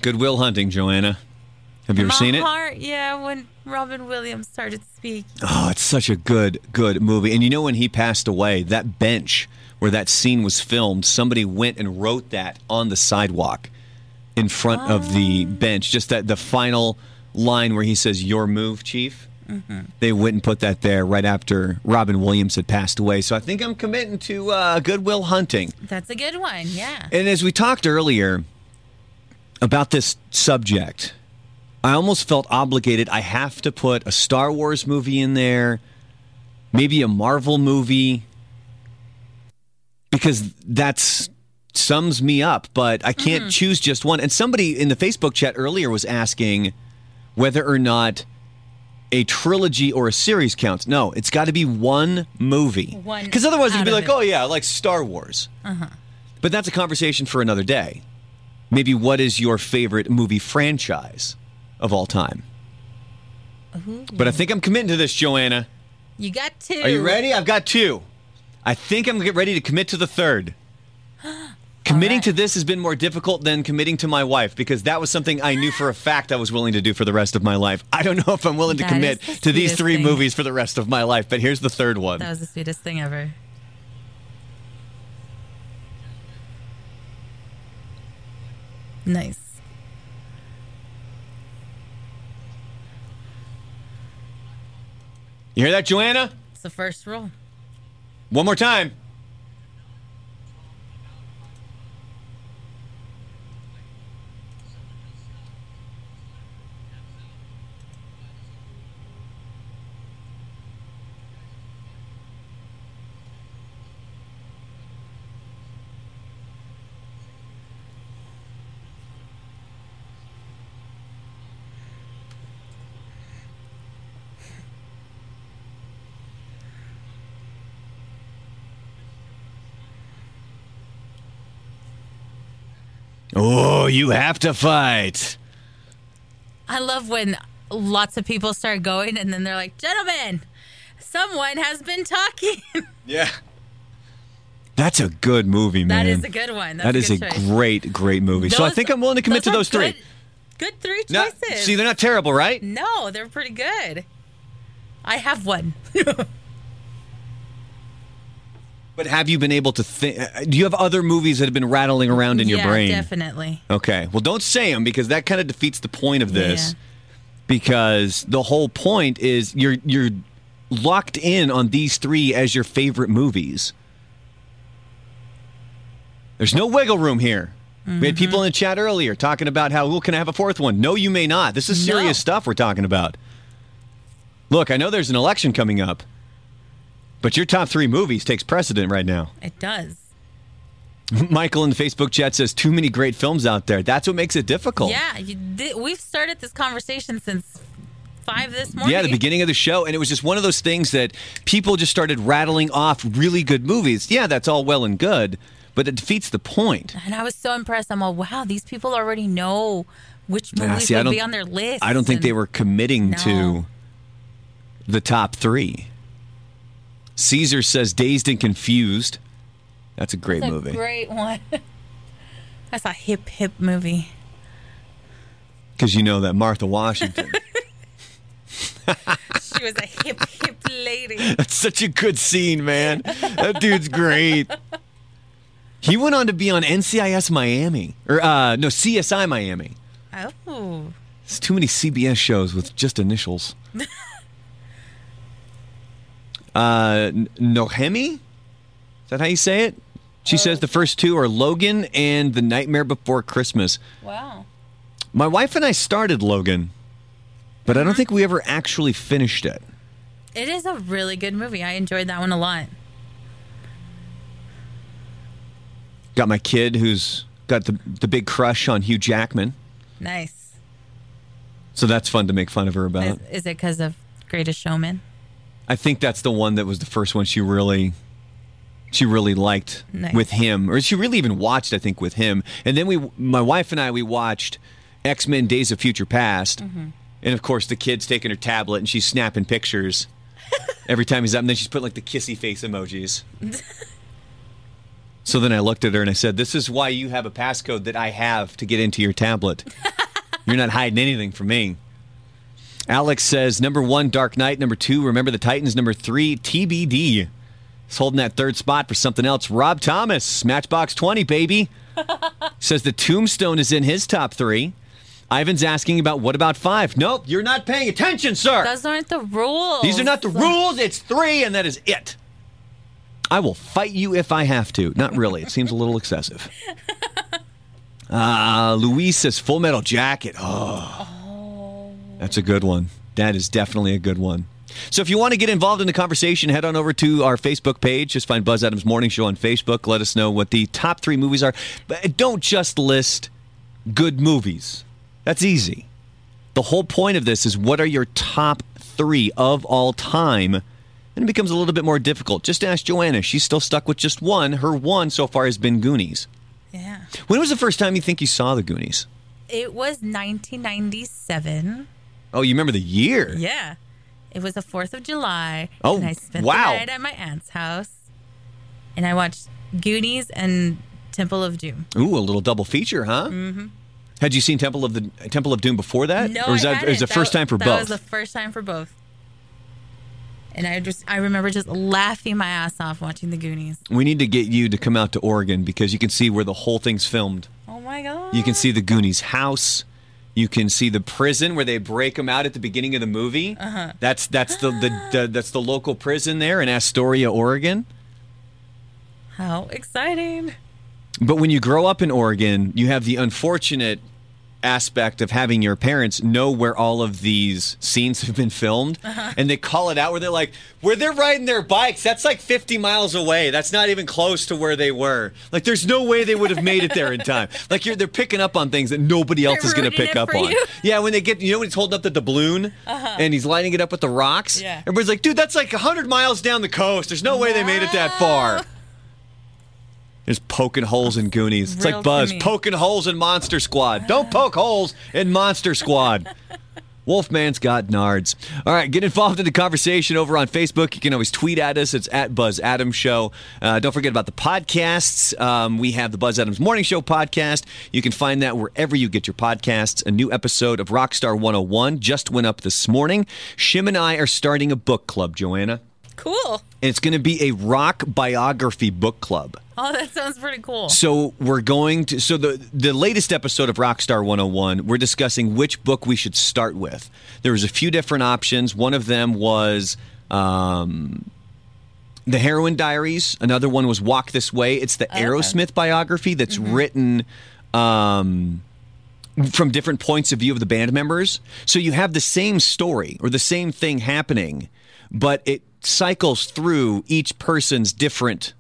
Goodwill Hunting, Joanna. Have you ever My seen it? heart, yeah, when Robin Williams started speaking. Oh, it's such a good, good movie. And you know when he passed away, that bench where that scene was filmed, somebody went and wrote that on the sidewalk in front of the bench. Just that the final line where he says, Your move, Chief. They went and put that there right after Robin Williams had passed away. So I think I'm committing to uh, Goodwill Hunting. That's a good one, yeah. And as we talked earlier about this subject, I almost felt obligated. I have to put a Star Wars movie in there, maybe a Marvel movie, because that's sums me up. But I can't choose just one. And somebody in the Facebook chat earlier was asking whether or not a trilogy or a series counts. No, it's got to be one movie. One Because otherwise, you'd be like, it. oh, yeah, like Star Wars. Uh-huh. But that's a conversation for another day. Maybe what is your favorite movie franchise of all time? Mm-hmm. But I think I'm committing to this, Joanna. You got two. Are you ready? I've got two. I think I'm get ready to commit to the third. Committing right. to this has been more difficult than committing to my wife because that was something I knew for a fact I was willing to do for the rest of my life. I don't know if I'm willing to That commit the to these three thing. movies for the rest of my life, but here's the third one. That was the sweetest thing ever. Nice. You hear that, Joanna? It's the first rule. One more time. Oh, you have to fight. I love when lots of people start going and then they're like, gentlemen, someone has been talking. Yeah. That's a good movie, man. that is a good one. That's That is a good choice. great, great movie. so I think I'm willing to commit to those three. Good, good three Not- choices. see, they're not terrible, right? no, they're pretty good. I have one. But have you been able to think? Do you have other movies that have been rattling around in your yeah, brain? definitely. Okay. Well, don't say them because that kind of defeats the point of this. Yeah. Because the whole point is you're you're locked in on these three as your favorite movies. There's no wiggle room here. We had people mm-hmm. in the chat earlier talking about how, well, can I have a fourth one? No, you may not. This is serious No. stuff we're talking about. Look, I know there's an election coming up, but your top three movies takes precedent right now. It does. Michael in the Facebook chat says too many great films out there. That's what makes it difficult. Yeah, we've started this conversation since five this morning. Yeah, the beginning of the show, and it was just one of those things that people just started rattling off really good movies. Yeah, that's all well and good, but it defeats the point. And I was so impressed. I'm like, wow, these people already know which movies see, I would be on their list. I don't think and- they were committing to the top three. Caesar says Dazed and Confused. That's a great That's a movie. great one. That's a hip hip movie. Because you know that Martha Washington. She was a hip hip lady. That's such a good scene, man. That dude's great. he went on to be on NCIS Miami or uh, no CSI Miami. Oh. It's too many CBS shows with just initials. Uh, Nohemi? Is that how you say it? She says the first two are Logan and The Nightmare Before Christmas. Wow. My wife and I started Logan, but I don't think we ever actually finished it. It is a really good movie. I enjoyed that one a lot. Got my kid who's got the, the big crush on Hugh Jackman, Nice. so that's fun to make fun of her about. Is, is it because of Greatest Showman? I think that's the one that was the first one she really she really liked Nice. with him or she really even watched I think with him. And then we my wife and I we watched X-Men Days of Future Past. Mm-hmm. And of course the kid's taking her tablet and she's snapping pictures every time he's up and then she's put like the kissy face emojis. so then I looked at her and I said, "This is why you have a passcode that I have to get into your tablet. You're not hiding anything from me." Alex says number one, Dark Knight. Number two, Remember the Titans. Number three, TBD. He's holding that third spot for something else. Rob Thomas, Matchbox 20, baby. says the Tombstone is in his top three. Ivan's asking about what about five? Nope, you're not paying attention, sir. Those aren't the rules. These are not the rules. It's three, and that is it. I will fight you if I have to. Not really. It seems a little excessive. Uh, Luis says Full Metal Jacket. Oh, that's a good one. That is definitely a good one. So if you want to get involved in the conversation, head on over to our Facebook page. Just find Buzz Adams Morning Show on Facebook. Let us know what the top three movies are. But don't just list good movies. That's easy. The whole point of this is what are your top three of all time? And it becomes a little bit more difficult. Just ask Joanna. She's still stuck with just one. Her one so far has been Goonies. Yeah. When was the first time you think you saw the Goonies? It was 1997. Oh, you remember the year? Yeah. It was the 4th of July. Oh, and I spent wow. the night at my aunt's house. And I watched Goonies and Temple of Doom. Ooh, a little double feature, huh? Mm-hmm. Had you seen Temple of the Temple of Doom before that, No, or was I that was the hadn't. first time for both? that both? was the first time for both. And I just I remember just laughing my ass off watching the Goonies. we need to get you to come out to Oregon because you can see where the whole thing's filmed. Oh my god. You can see the Goonies house. You can see the prison where they break them out at the beginning of the movie. Uh-huh. That's that's the, the, the that's the local prison there in Astoria, Oregon. How exciting. But when you grow up in Oregon, you have the unfortunate aspect of having your parents know where all of these scenes have been filmed and they call it out where they're like where they're riding their bikes that's like 50 miles away. That's not even close to where they were. Like there's no way they would have made it there in time. Like you're they're picking up on things that nobody else They're is going to pick up on. you. yeah when they get you know when he's holding up the doubloon and he's lining it up with the rocks? Yeah. everybody's like dude that's like 100 miles down the coast. There's no way they made it that far Just poking holes in Goonies. It's Real like Buzz me. poking holes in Monster Squad. Don't poke holes in Monster Squad. Wolfman's got nards. All right, get involved in the conversation over on Facebook. You can always tweet at us. It's at Buzz Adams Show. Uh, don't forget about the podcasts. Um, we have the Buzz Adams Morning Show podcast. You can find that wherever you get your podcasts. A new episode of Rockstar 101 just went up this morning. Shim and I are starting a book club, Joanna. Cool. And it's going to be a rock biography book club. Oh, that sounds pretty cool. So we're going to so the the latest episode of Rockstar 101, we're discussing which book we should start with. There was a few different options. One of them was um, the Heroin Diaries. Another one was Walk This Way. It's the Aerosmith biography that's written um, from different points of view of the band members. So you have the same story or the same thing happening, but it cycles through each person's different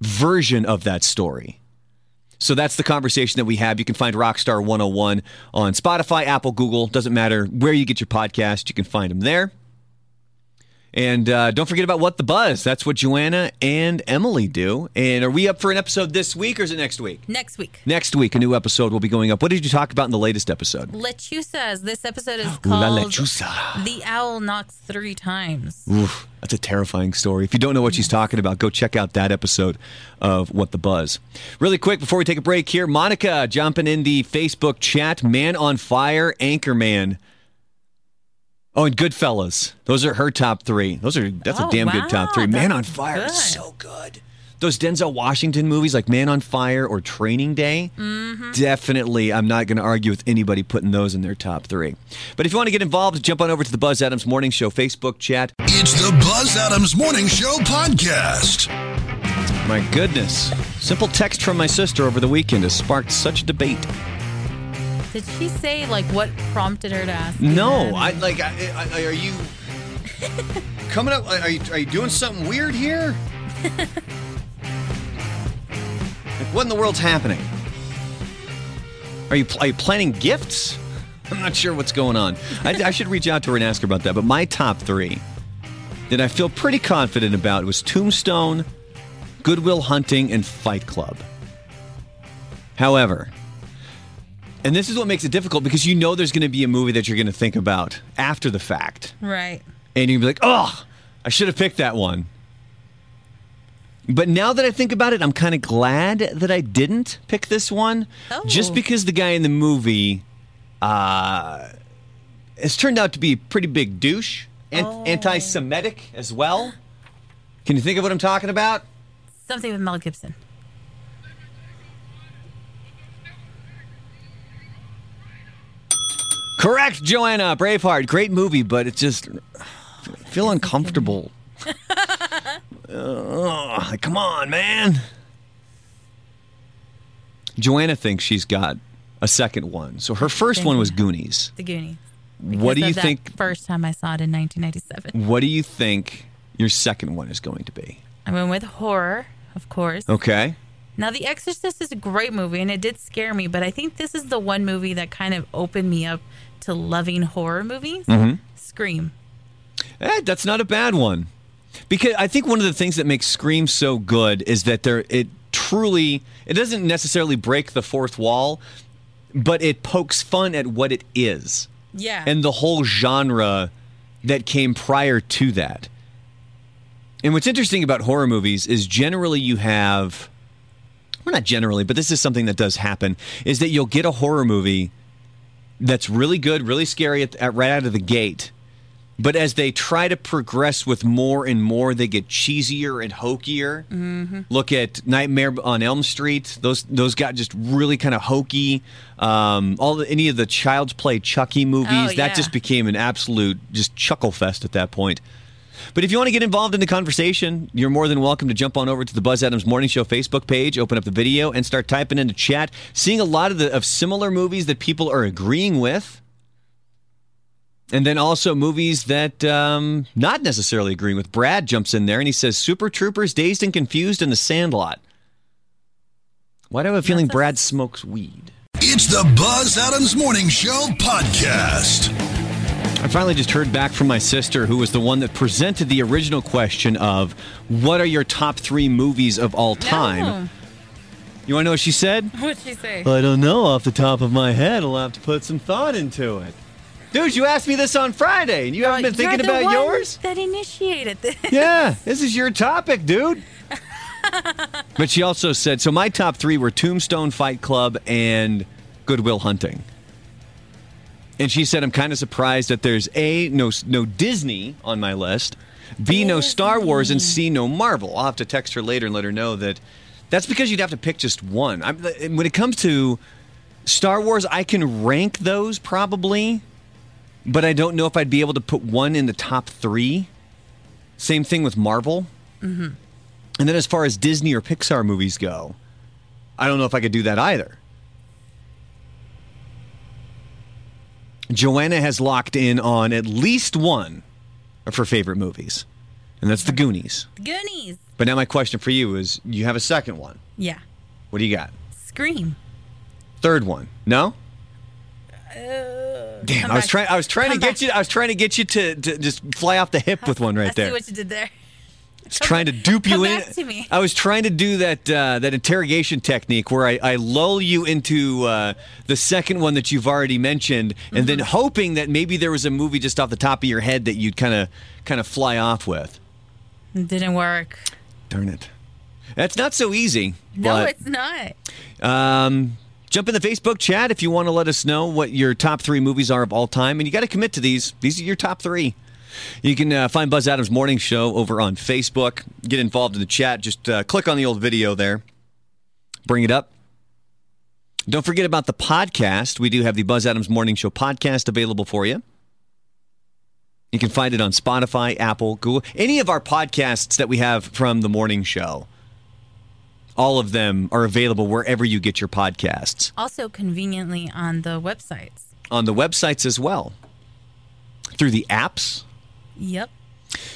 version of that story. So that's the conversation that we have. You can find Rockstar 101 on Spotify, Apple, Google. Doesn't matter where you get your podcast, you can find them there. And uh, don't forget about What the Buzz. That's what Joanna and Emily do. And are we up for an episode this week or is it next week? Next week. Next week, a new episode will be going up. What did you talk about in the latest episode? Lechuza's. This episode is Ooh, la called lechuza. The Owl Knocks Three Times. Oof, that's a terrifying story. If you don't know what she's talking about, go check out that episode of What the Buzz. Really quick, before we take a break here, Monica jumping in the Facebook chat. Man on Fire, Anchorman. Oh, and Goodfellas. Those are her top three. Those are that's a Oh, damn wow, good top three. Man on Fire is so good. those Denzel Washington movies like Man on Fire or Training Day, mm-hmm. definitely I'm not going to argue with anybody putting those in their top three. But if you want to get involved, jump on over to the Buzz Adams Morning Show Facebook chat. It's the Buzz Adams Morning Show podcast. My goodness. Simple text from my sister over the weekend has sparked such a debate. Did she say like what prompted her to ask? you No, that? I like. I, I, are you coming up? Are you, are you doing something weird here? like, what in the world's happening? Are you, pl- are you planning gifts? I'm not sure what's going on. I, I should reach out to her and ask her about that. But my top three that I feel pretty confident about was Tombstone, Goodwill Hunting, and Fight Club. However, and this is what makes it difficult because you know there's going to be a movie that you're going to think about after the fact. Right. And you'll be like, oh, I should have picked that one. But now that I think about it, I'm kind of glad that I didn't pick this one. Oh. Just because the guy in the movie uh, has turned out to be a pretty big douche and Oh. anti Semitic as well. Can you think of what I'm talking about? Something with Mel Gibson. Correct, Joanna. Braveheart. Great movie, but it's just I feel uncomfortable. Ugh, come on, man. Joanna thinks she's got a second one. So her first one was Goonies. The Goonies. What do you that think? First time I saw it in 1997. What do you think your second one is going to be? I went with horror, of course. Okay. Now, The Exorcist is a great movie and it did scare me, but I think this is the one movie that kind of opened me up to loving horror movies. Mm-hmm. Scream. Eh, that's not a bad one. Because I think one of the things that makes Scream so good is that there it truly it doesn't necessarily break the fourth wall, but it pokes fun at what it is. Yeah. and the whole genre that came prior to that. And what's interesting about horror movies is generally you have, well, not generally, but this is something that does happen, is that you'll get a horror movie that's really good, really scary at, at, right out of the gate. But as they try to progress with more and more, they get cheesier and hokier. Mm-hmm. Look at Nightmare on Elm Street; those those got just really kind of hokey. Um, all the, any of the Child's Play Chucky movies Oh, that just became an absolute just chuckle fest at that point. But if you want to get involved in the conversation, you're more than welcome to jump on over to the Buzz Adams Morning Show Facebook page, open up the video, and start typing into chat. Seeing a lot of the of similar movies that people are agreeing with, and then also movies that um, not necessarily agreeing with. Brad jumps in there and he says, "Super Troopers, Dazed and Confused, and The Sandlot." Why do I have a feeling Brad smokes weed? It's the Buzz Adams Morning Show podcast. I finally just heard back from my sister, who was the one that presented the original question of what are your top three movies of all time? You want to know what she said? What'd she say? I don't know off the top of my head. I'll have to put some thought into it. Dude, you asked me this on Friday, and you haven't been You're thinking the about one yours? That initiated this. Yeah, this is your topic, dude. but she also said so. My top three were Tombstone Fight Club and Goodwill Hunting. And she said, I'm kind of surprised that there's A, no, no Disney on my list, B, no Star Wars, and C, no Marvel. I'll have to text her later and let her know that that's because you'd have to pick just one. I'm, when it comes to Star Wars, I can rank those probably, but I don't know if I'd be able to put one in the top three. Same thing with Marvel. Mm-hmm. And then as far as Disney or Pixar movies go, I don't know if I could do that either. Joanna has locked in on at least one of her favorite movies, and that's The Goonies. The Goonies. But now my question for you is: You have a second one? Yeah. What do you got? Scream. Third one? No. Uh, Damn, I was trying. I was trying to get back. you. I was trying to get you to, to just fly off the hip with one I right see there. what you did there. It's trying to dupe you come in. back to me. I was trying to do that uh, that interrogation technique where I, I lull you into uh, the second one that you've already mentioned, and then Mm-hmm. hoping that maybe there was a movie just off the top of your head that you'd kind of kind of fly off with. It didn't work. Darn it, that's not so easy. No, but, it's not. Um, jump in the Facebook chat if you want to let us know what your top three movies are of all time, and you got to commit to these. These are your top three. You can uh, find Buzz Adams Morning Show over on Facebook. Get involved in the chat. Just uh, click on the old video there. Bring it up. Don't forget about the podcast. We do have the Buzz Adams Morning Show podcast available for you. You can find it on Spotify, Apple, Google, any of our podcasts that we have from the morning show. All of them are available wherever you get your podcasts. Also, conveniently on the websites. On the websites as well. Through the apps. Yep.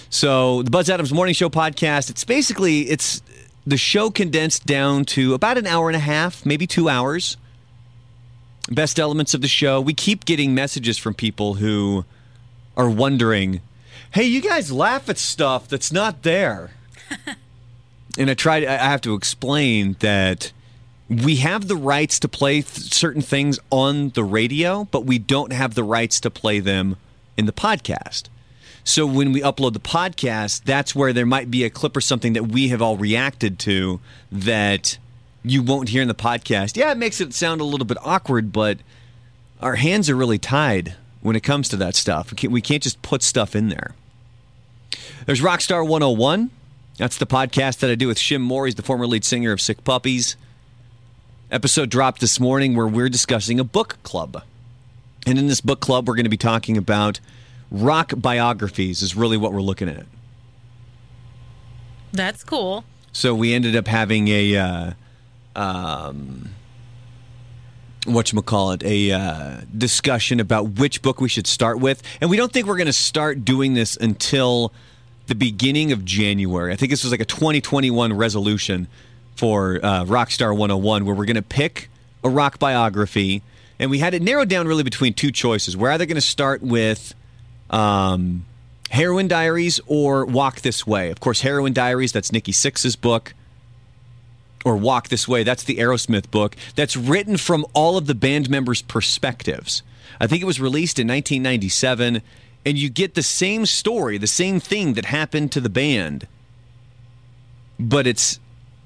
So the Buzz Adams Morning Show podcast, it's basically it's the show condensed down to about an hour and a half, maybe 2 hours. Best elements of the show. We keep getting messages from people who are wondering, "Hey, you guys laugh at stuff that's not there." and I try I have to explain that we have the rights to play th- certain things on the radio, but we don't have the rights to play them in the podcast. So when we upload the podcast, that's where there might be a clip or something that we have all reacted to that you won't hear in the podcast. Yeah, it makes it sound a little bit awkward, but our hands are really tied when it comes to that stuff. We can't, just put stuff in there. There's Rockstar 101. That's the podcast that I do with Shim Moore. He's the former lead singer of Sick Puppies. Episode dropped this morning where we're discussing a book club. And in this book club, we're going to be talking about rock biographies, is really what we're looking at. That's cool. So we ended up having a, uh, um, it a uh, discussion about which book we should start with. And we don't think we're going to start doing this until the beginning of January. I think this was like a 2021 resolution for uh, Rockstar 101, where we're going to pick a rock biography. And we had it narrowed down really between two choices. We're either going to start with um, Heroin Diaries or Walk This Way. Of course, Heroin Diaries, that's Nikki Sixx's book. Or Walk This Way, that's the Aerosmith book that's written from all of the band members' perspectives. I think it was released in 1997, and you get the same story, the same thing that happened to the band, but it's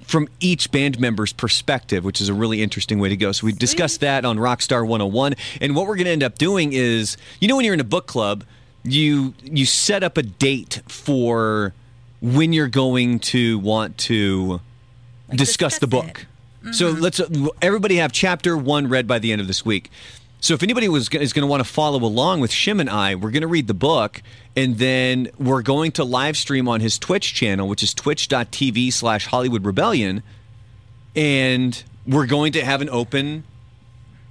from each band member's perspective, which is a really interesting way to go. So we discussed that on Rockstar 101. And what we're going to end up doing is, you know, when you're in a book club, you you set up a date for when you're going to want to discuss, discuss the book. So mm-hmm. let's everybody have chapter one read by the end of this week. So if anybody was is going to want to follow along with Shim and I, we're going to read the book, and then we're going to live stream on his Twitch channel, which is twitch.tv slash Hollywood Rebellion, and we're going to have an open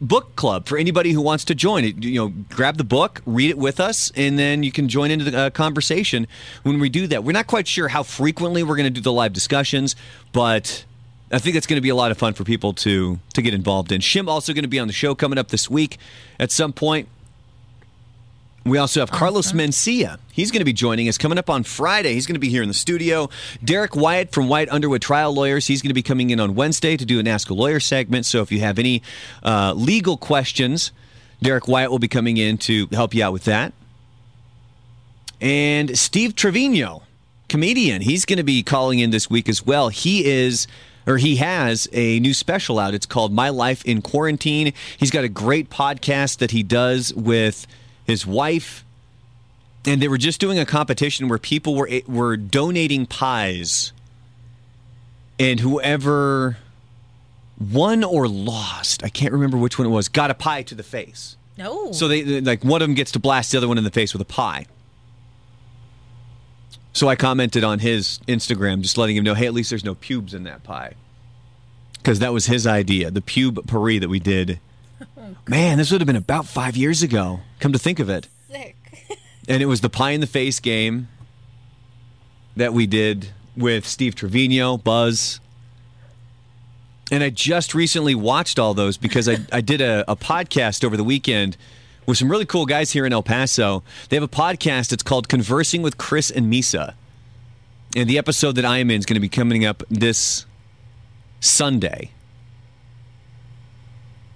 book club for anybody who wants to join it. You know, grab the book, read it with us, and then you can join into the uh, conversation when we do that. We're not quite sure how frequently we're going to do the live discussions, but I think that's going to be a lot of fun for people to to get involved in. Shim also going to be on the show coming up this week at some point. We also have Carlos Mencia. He's going to be joining us coming up on Friday. He's going to be here in the studio. Derek Wyatt from Wyatt Underwood Trial Lawyers. He's going to be coming in on Wednesday to do an Ask a Lawyer segment. So if you have any uh, legal questions, Derek Wyatt will be coming in to help you out with that. And Steve Trevino, comedian, he's going to be calling in this week as well. He is or he has a new special out. It's called My Life in Quarantine. He's got a great podcast that he does with his wife. And they were just doing a competition where people were eh, were donating pies. And whoever won or lost, I can't remember which one it was, got a pie to the face. No. So they they- like one of them gets to blast the other one in the face with a pie. So I commented on his Instagram, just letting him know, hey, at least there's no pubes in that pie, because that was his idea, the pube Paris that we did. Man, this would have been about five years ago. Come to think of it, sick. and it was the pie in the face game that we did with Steve Trevino, Buzz. And I just recently watched all those because I, I did a, a podcast over the weekend with some really cool guys here in El Paso. They have a podcast. It's called Conversing with Chris and Misa. And the episode that I am in is going to be coming up this Sunday.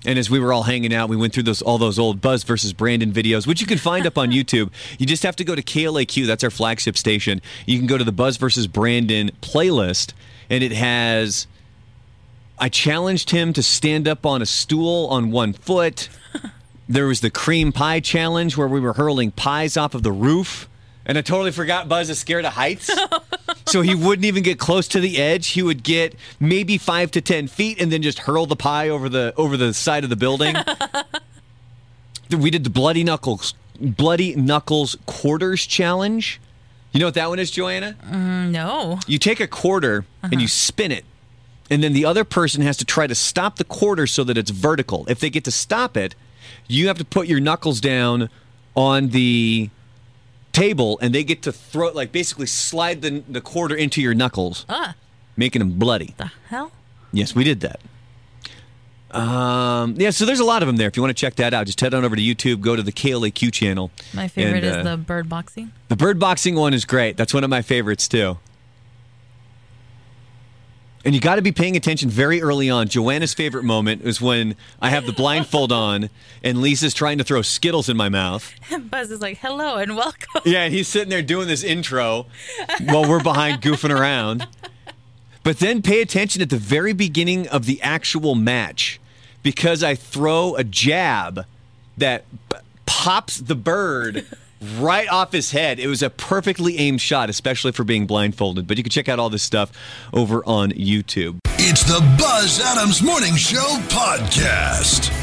And as we were all hanging out, we went through those all those old Buzz versus Brandon videos, which you can find up on YouTube. You just have to go to KLAQ, that's our flagship station. You can go to the Buzz versus Brandon playlist, and it has. I challenged him to stand up on a stool on one foot. There was the cream pie challenge where we were hurling pies off of the roof And I totally forgot Buzz is scared of heights. so he wouldn't even get close to the edge. He would get maybe five to ten feet and then just hurl the pie over the over the side of the building. we did the bloody knuckles bloody knuckles quarters challenge. You know what that one is, Joanna? Mm, no. You take a quarter and you uh-huh. spin it. And then the other person has to try to stop the quarter so that it's vertical. If they get to stop it, you have to put your knuckles down on the table and they get to throw like basically slide the, the quarter into your knuckles, Ah, making them bloody. the hell? Yes, we did that. Um, yeah, so there's a lot of them there. If you want to check that out, just head on over to YouTube, go to the KLAQ channel. My favorite And, uh, is the bird boxing. The bird boxing one is great. That's one of my favorites too. And you got to be paying attention very early on. Joanna's favorite moment is when I have the blindfold on and Lisa's trying to throw Skittles in my mouth. And Buzz is like, hello and welcome. Yeah, and he's sitting there doing this intro while we're behind goofing around. But then pay attention at the very beginning of the actual match because I throw a jab that pops the bird right off his head. It was a perfectly aimed shot, especially for being blindfolded. But you can check out all this stuff over on YouTube. It's the Buzz Adams Morning Show podcast.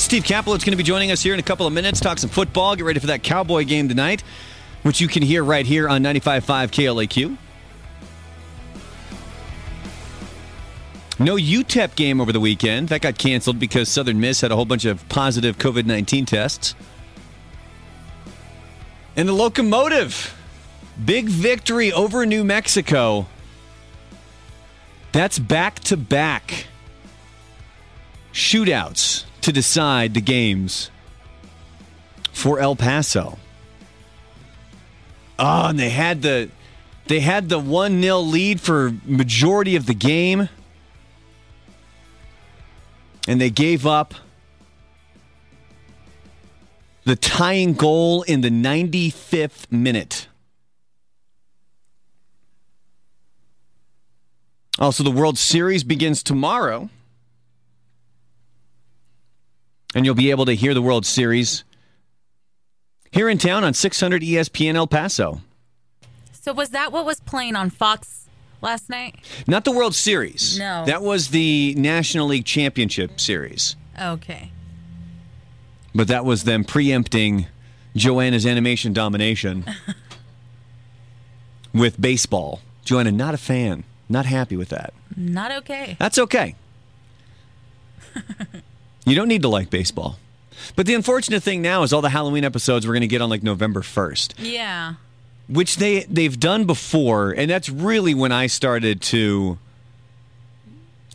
Steve Kaplowitz's going to be joining us here in a couple of minutes, talk some football, get ready for that Cowboy game tonight, which you can hear right here on 95.5 KLAQ. No UTEP game over the weekend. That got canceled because Southern Miss had a whole bunch of positive COVID 19 tests. And the locomotive, big victory over New Mexico. That's back to back shootouts to decide the games for El Paso. Oh, and they had the they had the 1-0 lead for majority of the game. And they gave up the tying goal in the 95th minute. Also, the World Series begins tomorrow. And you'll be able to hear the World Series here in town on 600 ESPN El Paso. So was that what was playing on Fox last night? Not the World Series. No. That was the National League Championship Series. Okay. But that was them preempting Joanna's animation domination with baseball. Joanna, not a fan. Not happy with that. Not okay. That's okay. you don't need to like baseball. But the unfortunate thing now is all the Halloween episodes we're going to get on like November 1st, Yeah. which they they've done before, and that's really when I started to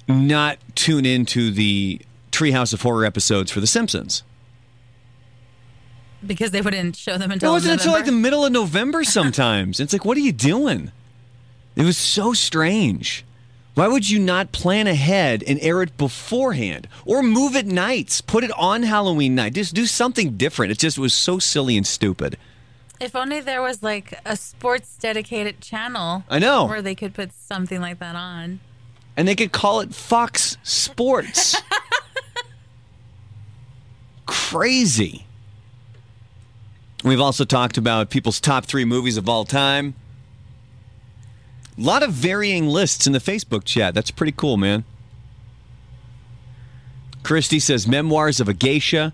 not tune into the Treehouse of Horror episodes for The Simpsons. Because they wouldn't show them until It wasn't until like the middle of November sometimes. it's like, what are you doing? It was so strange. Why would you not plan ahead and air it beforehand? Or move it nights. Put it on Halloween night. Just do something different. It just was so silly and stupid. If only there was like a sports dedicated channel. I know. Where they could put something like that on. And they could call it Fox Sports. Crazy. We've also talked about people's top three movies of all time. A lot of varying lists in the Facebook chat. That's pretty cool, man. Christy says Memoirs of a Geisha,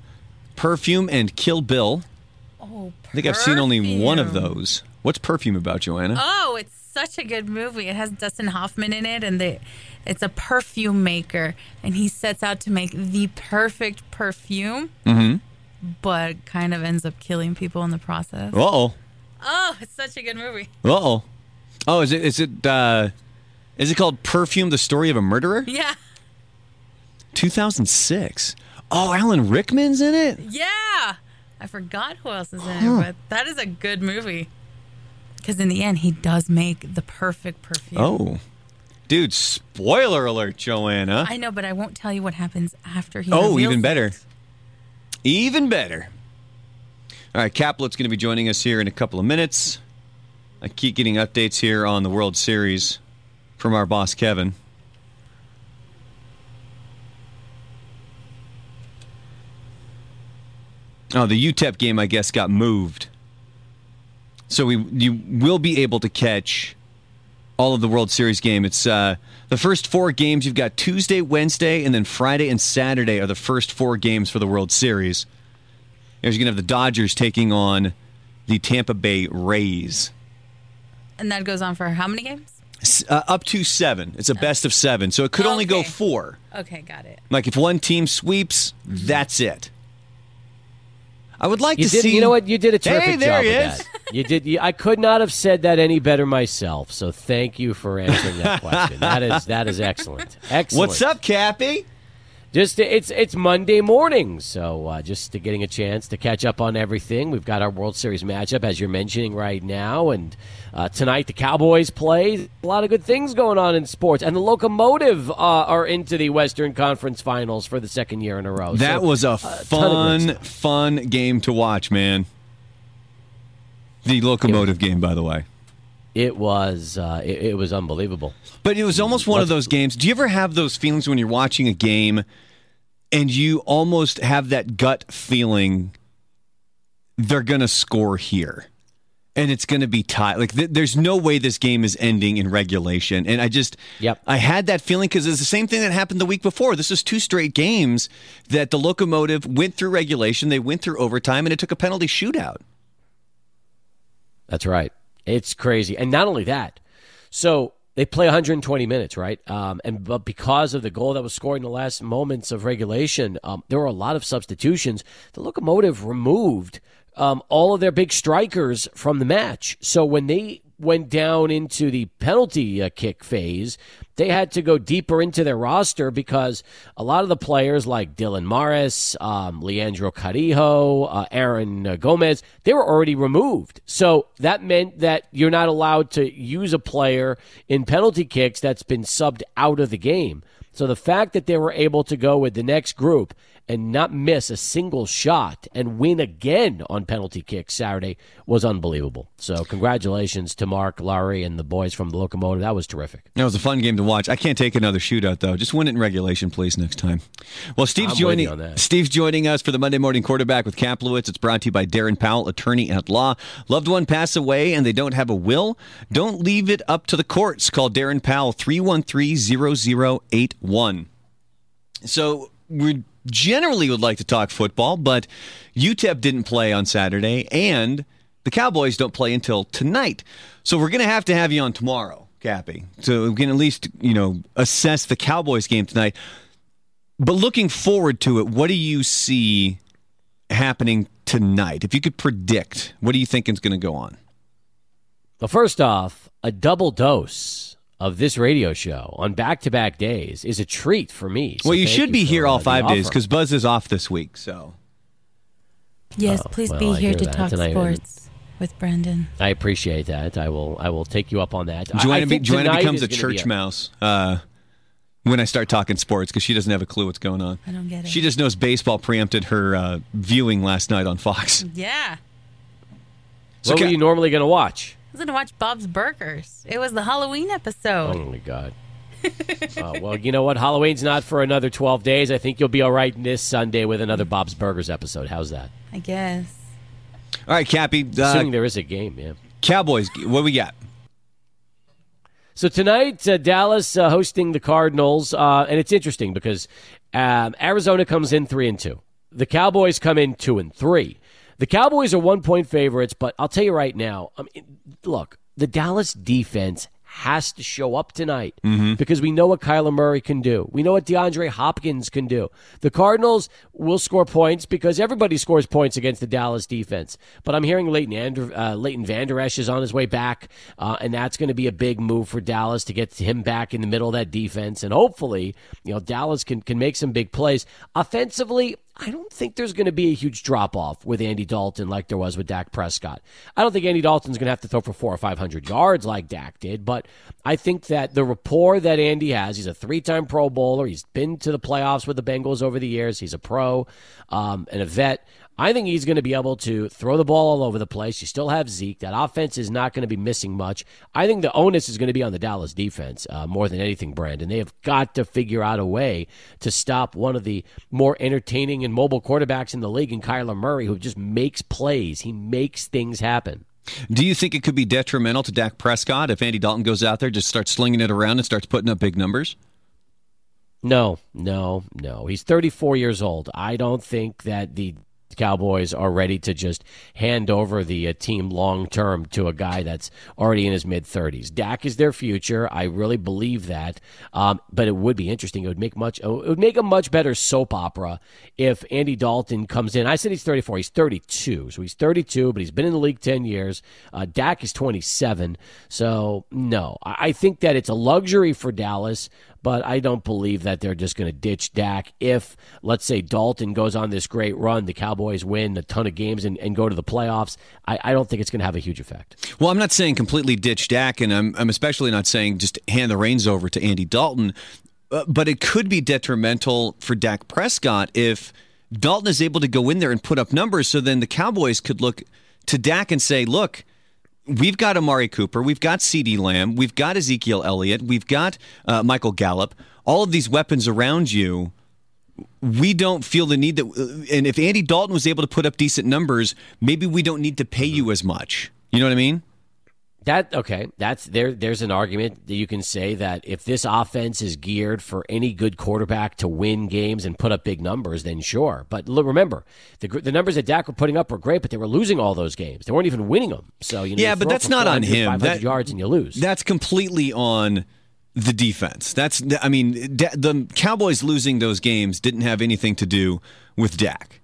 Perfume, and Kill Bill. Oh, I think I've seen only one of those. What's Perfume about, Joanna? Oh, it's such a good movie. It has Dustin Hoffman in it, and they, it's a perfume maker, and he sets out to make the perfect perfume, Mm-hmm. But kind of ends up killing people in the process. Uh oh. Oh, it's such a good movie. Uh oh. Oh, is it is it uh is it called Perfume the Story of a Murderer? Yeah, 2006. Oh, Alan Rickman's in it? yeah. I forgot who else is in it, but that is a good movie. Because in the end, he does make the perfect perfume. Oh. Dude, spoiler alert, Joanna. I know, but I won't tell you what happens after he. Oh, reveals even it. Even better. All right, Caplet's going to be joining us here in a couple of minutes. I keep getting updates here on the World Series from our boss, Kevin. Oh, the UTEP game, I guess, got moved So we you will be able to catch all of the World Series game. It's uh, the first four games. You've got Tuesday, Wednesday, and then Friday and Saturday are the first four games for the World Series. Here's you're gonna have the Dodgers taking on the Tampa Bay Rays. And that goes on for how many games? Uh, up to seven. It's a best of seven, so it could only go four. Okay, got it. Like if one team sweeps, that's it. I would like You to did. see. You know what? You did a terrific Hey, there job he with is. You did. You, I could not have said that any better myself. So thank you for answering that question. that is that is excellent. Excellent. What's up, Kappy? Just it's it's Monday morning, so uh, just to getting a chance to catch up on everything. We've got our World Series matchup as you're mentioning right now, and uh, tonight the Cowboys play. A lot of good things going on in sports, and the Locomotive uh, are into the Western Conference Finals for the second year in a row. That So, was a fun, great fun game to watch, man. The locomotive game, by the way. it was uh, it, it was unbelievable. But it was almost one of those games. Do you ever have those feelings when you're watching a game and you almost have that gut feeling they're going to score here? And it's going to be tight. Like, th- there's no way this game is ending in regulation. And I just, Yep. I had that feeling because it's the same thing that happened the week before. This is two straight games that the locomotive went through regulation, they went through overtime, and it took a penalty shootout. That's right. It's crazy, and not only that. So they play 120 minutes, right? Um, and but because of the goal that was scored in the last moments of regulation, um, there were a lot of substitutions. The locomotive removed um, all of their big strikers from the match. So when they went down into the penalty uh, kick phase, they had to go deeper into their roster because a lot of the players like Dylan Mares, um, Leandro Carrijo, uh, Aaron uh, Gomez, they were already removed. So that meant that you're not allowed to use a player in penalty kicks that's been subbed out of the game. So the fact that they were able to go with the next group and not miss a single shot and win again on penalty kicks Saturday was unbelievable. So congratulations to Mark, Lowry, and the boys from the Locomotive. That was terrific. That was a fun game to watch. I can't take another shootout though. Just win it in regulation, please, next time. Well, Steve's I'm joining. Steve's joining us for the Monday Morning Quarterback with Kaplowitz. It's brought to you by Darren Powell, attorney at law. Loved one pass away and they don't have a will. Don't leave it up to the courts. Call Darren Powell 313-0081. So we generally would like to talk football, but UTEP didn't play on Saturday, and the Cowboys don't play until tonight. So we're going to have to have you on tomorrow, Kappy, so we can at least you know assess the Cowboys game tonight. But looking forward to it, what do you see happening tonight? If you could predict, what do you think is going to go on? Well, first off, a double dose of this radio show on back-to-back days is a treat for me. So well, you thank should be here uh, all five days because Buzz is off this week. So Yes, Oh, please well, be I here to that, talk and I- sports with Brandon. I appreciate that. I will. I will take you up on that. I- I Joanna, be, Joanna becomes a gonna be church mouse uh, when I start talking sports because she doesn't have a clue what's going on. I don't get it. She just knows baseball preempted her uh, viewing last night on Fox. Yeah. So what Ca- were you normally going to watch? I was going to watch Bob's Burgers. It was the Halloween episode. Oh my god. uh, well, you know what? Halloween's not for another 12 days. I think you'll be all right this Sunday with another Bob's Burgers episode. How's that? I guess. All right, Kappy. Uh, Assuming there is a game, yeah. Cowboys, what we got? So tonight, uh, Dallas uh, hosting the Cardinals, uh, and it's interesting because um, Arizona comes in three and two. The Cowboys come in two and three. The Cowboys are one point favorites, but I'll tell you right now. I mean, look, the Dallas defense has to show up tonight because we know what Kyler Murray can do. We know what DeAndre Hopkins can do. The Cardinals will score points because everybody scores points against the Dallas defense. But I'm hearing Leighton, Andrew, uh, Leighton Vander Esch is on his way back, uh, and that's going to be a big move for Dallas to get him back in the middle of that defense. And hopefully, you know, Dallas can, can make some big plays. Offensively, I don't think there's going to be a huge drop off with Andy Dalton like there was with Dak Prescott. I don't think Andy Dalton's going to have to throw for four or five hundred yards like Dak did, but I think that the rapport that Andy has, he's a three time Pro Bowler. He's been to the playoffs with the Bengals over the years. He's a pro um, and a vet. I think he's going to be able to throw the ball all over the place. You still have Zeke. That offense is not going to be missing much. I think the onus is going to be on the Dallas defense uh, more than anything, Brandon. They have got to figure out a way to stop one of the more entertaining and mobile quarterbacks in the league in Kyler Murray, who just makes plays. He makes things happen. Do you think it could be detrimental to Dak Prescott if Andy Dalton goes out there, just starts slinging it around and starts putting up big numbers? No, no, no. He's 34 years old. I don't think that the Cowboys are ready to just hand over the uh, team long term to a guy that's already in his mid 30s. Dak is their future. I really believe that. Um, but it would be interesting. It would make much. It would make a much better soap opera if Andy Dalton comes in. I said he's 34. He's 32. So he's 32, but he's been in the league 10 years. Uh, Dak is 27. So no, I, I think that it's a luxury for Dallas but I don't believe that they're just going to ditch Dak if, let's say, Dalton goes on this great run, the Cowboys win a ton of games and, and go to the playoffs. I, I don't think it's going to have a huge effect. Well, I'm not saying completely ditch Dak, and I'm, I'm especially not saying just hand the reins over to Andy Dalton, uh, but it could be detrimental for Dak Prescott if Dalton is able to go in there and put up numbers, so then the Cowboys could look to Dak and say, look, we've got Amari Cooper, we've got CeeDee Lamb, we've got Ezekiel Elliott, we've got uh, Michael Gallup, all of these weapons around you. We don't feel the need that, uh, and if Andy Dalton was able to put up decent numbers, maybe we don't need to pay you as much. You know what I mean? That okay, that's there. There's an argument that you can say that if this offense is geared for any good quarterback to win games and put up big numbers, then sure. But look, remember, the the numbers that Dak were putting up were great, but they were losing all those games. They weren't even winning them. So you know, yeah, you but that's not on him. That yards and you lose. That's completely on the defense. That's I mean, the Cowboys losing those games didn't have anything to do with Dak.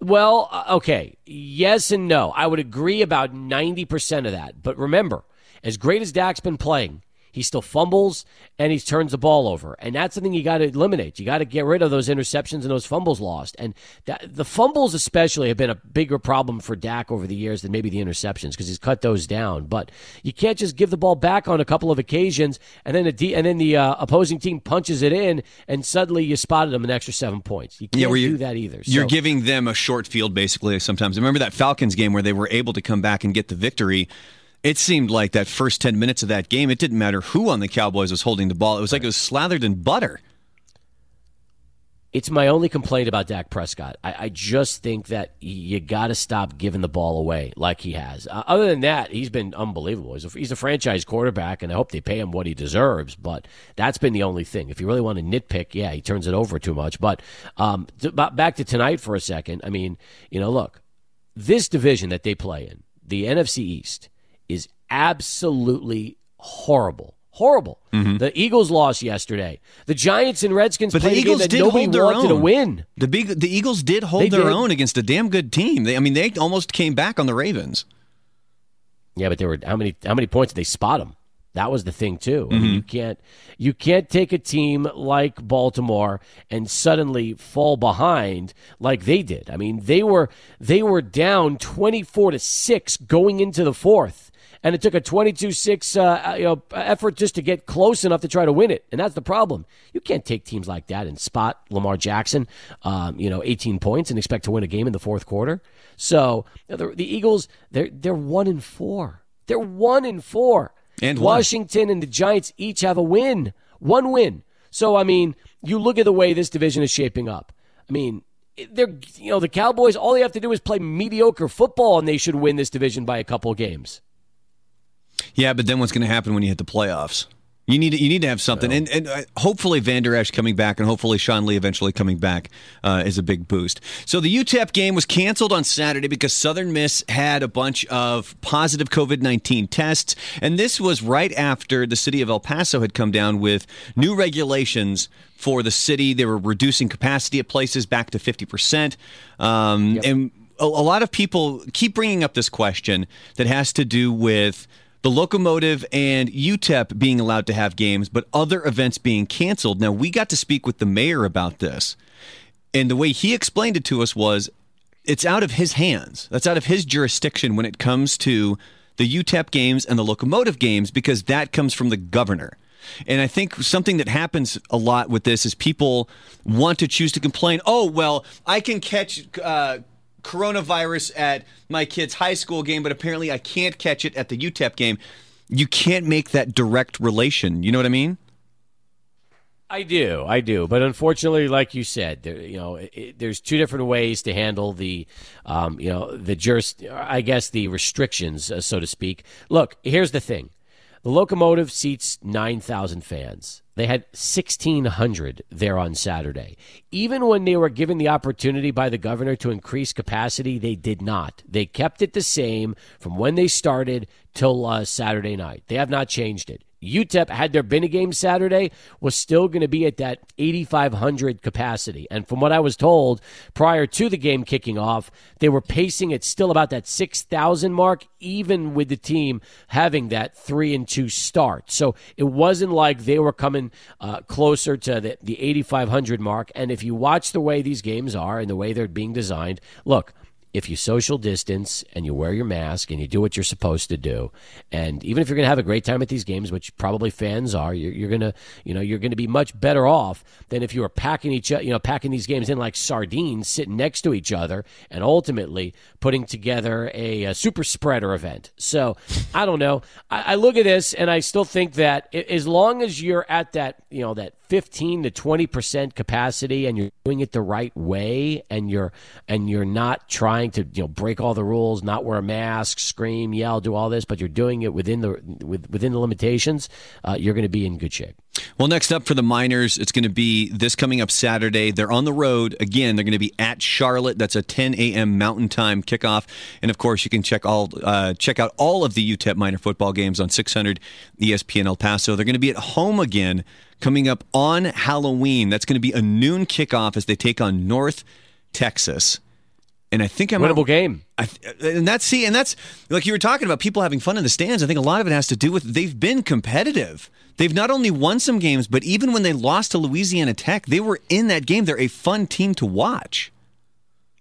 Well, uh, okay. Yes and no. I would agree about 90% of that. But remember, as great as Dak's been playing, he still fumbles and he turns the ball over. And that's something you got to eliminate. You got to get rid of those interceptions and those fumbles lost. And that, the fumbles, especially, have been a bigger problem for Dak over the years than maybe the interceptions because he's cut those down. But you can't just give the ball back on a couple of occasions and then, the and then the uh, opposing team punches it in and suddenly you spotted them an extra seven points. You can't yeah, you, do that either. You're so, giving them a short field, basically, sometimes. Remember that Falcons game where they were able to come back and get the victory it seemed like that first 10 minutes of that game, it didn't matter who on the Cowboys was holding the ball. It was like it was slathered in butter. It's my only complaint about Dak Prescott. I, I just think that you got to stop giving the ball away like he has. Uh, other than that, he's been unbelievable. He's a, he's a franchise quarterback, and I hope they pay him what he deserves. But that's been the only thing. If you really want to nitpick, yeah, he turns it over too much. But um, to, back to tonight for a second. I mean, you know, look, this division that they play in, the NFC East, absolutely horrible. Horrible. Mm-hmm. The Eagles lost yesterday. The Giants and Redskins but played the Eagles a game that nobody wanted own. to win. The big the Eagles did hold they their did. own against a damn good team. They, I mean, they almost came back on the Ravens. Yeah, but there were how many how many points did they spot them? That was the thing too. I mean, mm-hmm. you can't you can't take a team like Baltimore and suddenly fall behind like they did. I mean, they were they were down 24 to 6 going into the fourth and it took a 22-6 uh, you know, effort just to get close enough to try to win it. And that's the problem. You can't take teams like that and spot Lamar Jackson, um, you know, 18 points and expect to win a game in the fourth quarter. So the, the Eagles, they're they're one in four. They're one in four. And Washington one. and the Giants each have a win, one win. So I mean, you look at the way this division is shaping up. I mean, they're you know the Cowboys. All they have to do is play mediocre football, and they should win this division by a couple games. Yeah, but then what's going to happen when you hit the playoffs? You need to, you need to have something, and, and uh, hopefully Vander Esch coming back, and hopefully Sean Lee eventually coming back uh, is a big boost. So the UTEP game was canceled on Saturday because Southern Miss had a bunch of positive COVID nineteen tests, and this was right after the city of El Paso had come down with new regulations for the city. They were reducing capacity at places back to fifty percent, um, yep. and a, a lot of people keep bringing up this question that has to do with the locomotive and UTEP being allowed to have games, but other events being canceled. Now, we got to speak with the mayor about this. And the way he explained it to us was it's out of his hands. That's out of his jurisdiction when it comes to the UTEP games and the locomotive games because that comes from the governor. And I think something that happens a lot with this is people want to choose to complain. Oh, well, I can catch uh, coronavirus at my kid's high school game, but apparently I can't catch it at the UTEP game. You can't make that direct relation. You know what I mean? I do, I do, but unfortunately, like you said, there, you know, it, there's two different ways to handle the, um, you know, the juris, I guess the restrictions, uh, so to speak. Look, here's the thing: the locomotive seats nine thousand fans. They had 1,600 there on Saturday. Even when they were given the opportunity by the governor to increase capacity, they did not. They kept it the same from when they started till uh, Saturday night. They have not changed it. UTEP, had there been a game Saturday, was still going to be at that 8,500 capacity. And from what I was told prior to the game kicking off, they were pacing at still about that 6,000 mark, even with the team having that three and two start. So it wasn't like they were coming uh, closer to the, the 8,500 mark. And if you watch the way these games are and the way they're being designed, look, if you social distance and you wear your mask and you do what you're supposed to do, and even if you're going to have a great time at these games, which probably fans are, you're, you're going to, you know, you're going to be much better off than if you were packing each, you know, packing these games in like sardines, sitting next to each other, and ultimately putting together a, a super spreader event. So I don't know. I, I look at this and I still think that as long as you're at that, you know, that 15 to 20 percent capacity and you're doing it the right way and you're and you're not trying to you know break all the rules not wear a mask scream yell do all this but you're doing it within the with within the limitations uh, you're going to be in good shape well, next up for the Miners, it's going to be this coming up Saturday. They're on the road again. They're going to be at Charlotte. That's a 10 a.m. Mountain Time kickoff, and of course, you can check all uh, check out all of the UTEP Miners football games on 600 ESPN El Paso. They're going to be at home again coming up on Halloween. That's going to be a noon kickoff as they take on North Texas. And I think I'm winnable out, game. I, and that's see, and that's like you were talking about people having fun in the stands. I think a lot of it has to do with they've been competitive. They've not only won some games, but even when they lost to Louisiana Tech, they were in that game. They're a fun team to watch.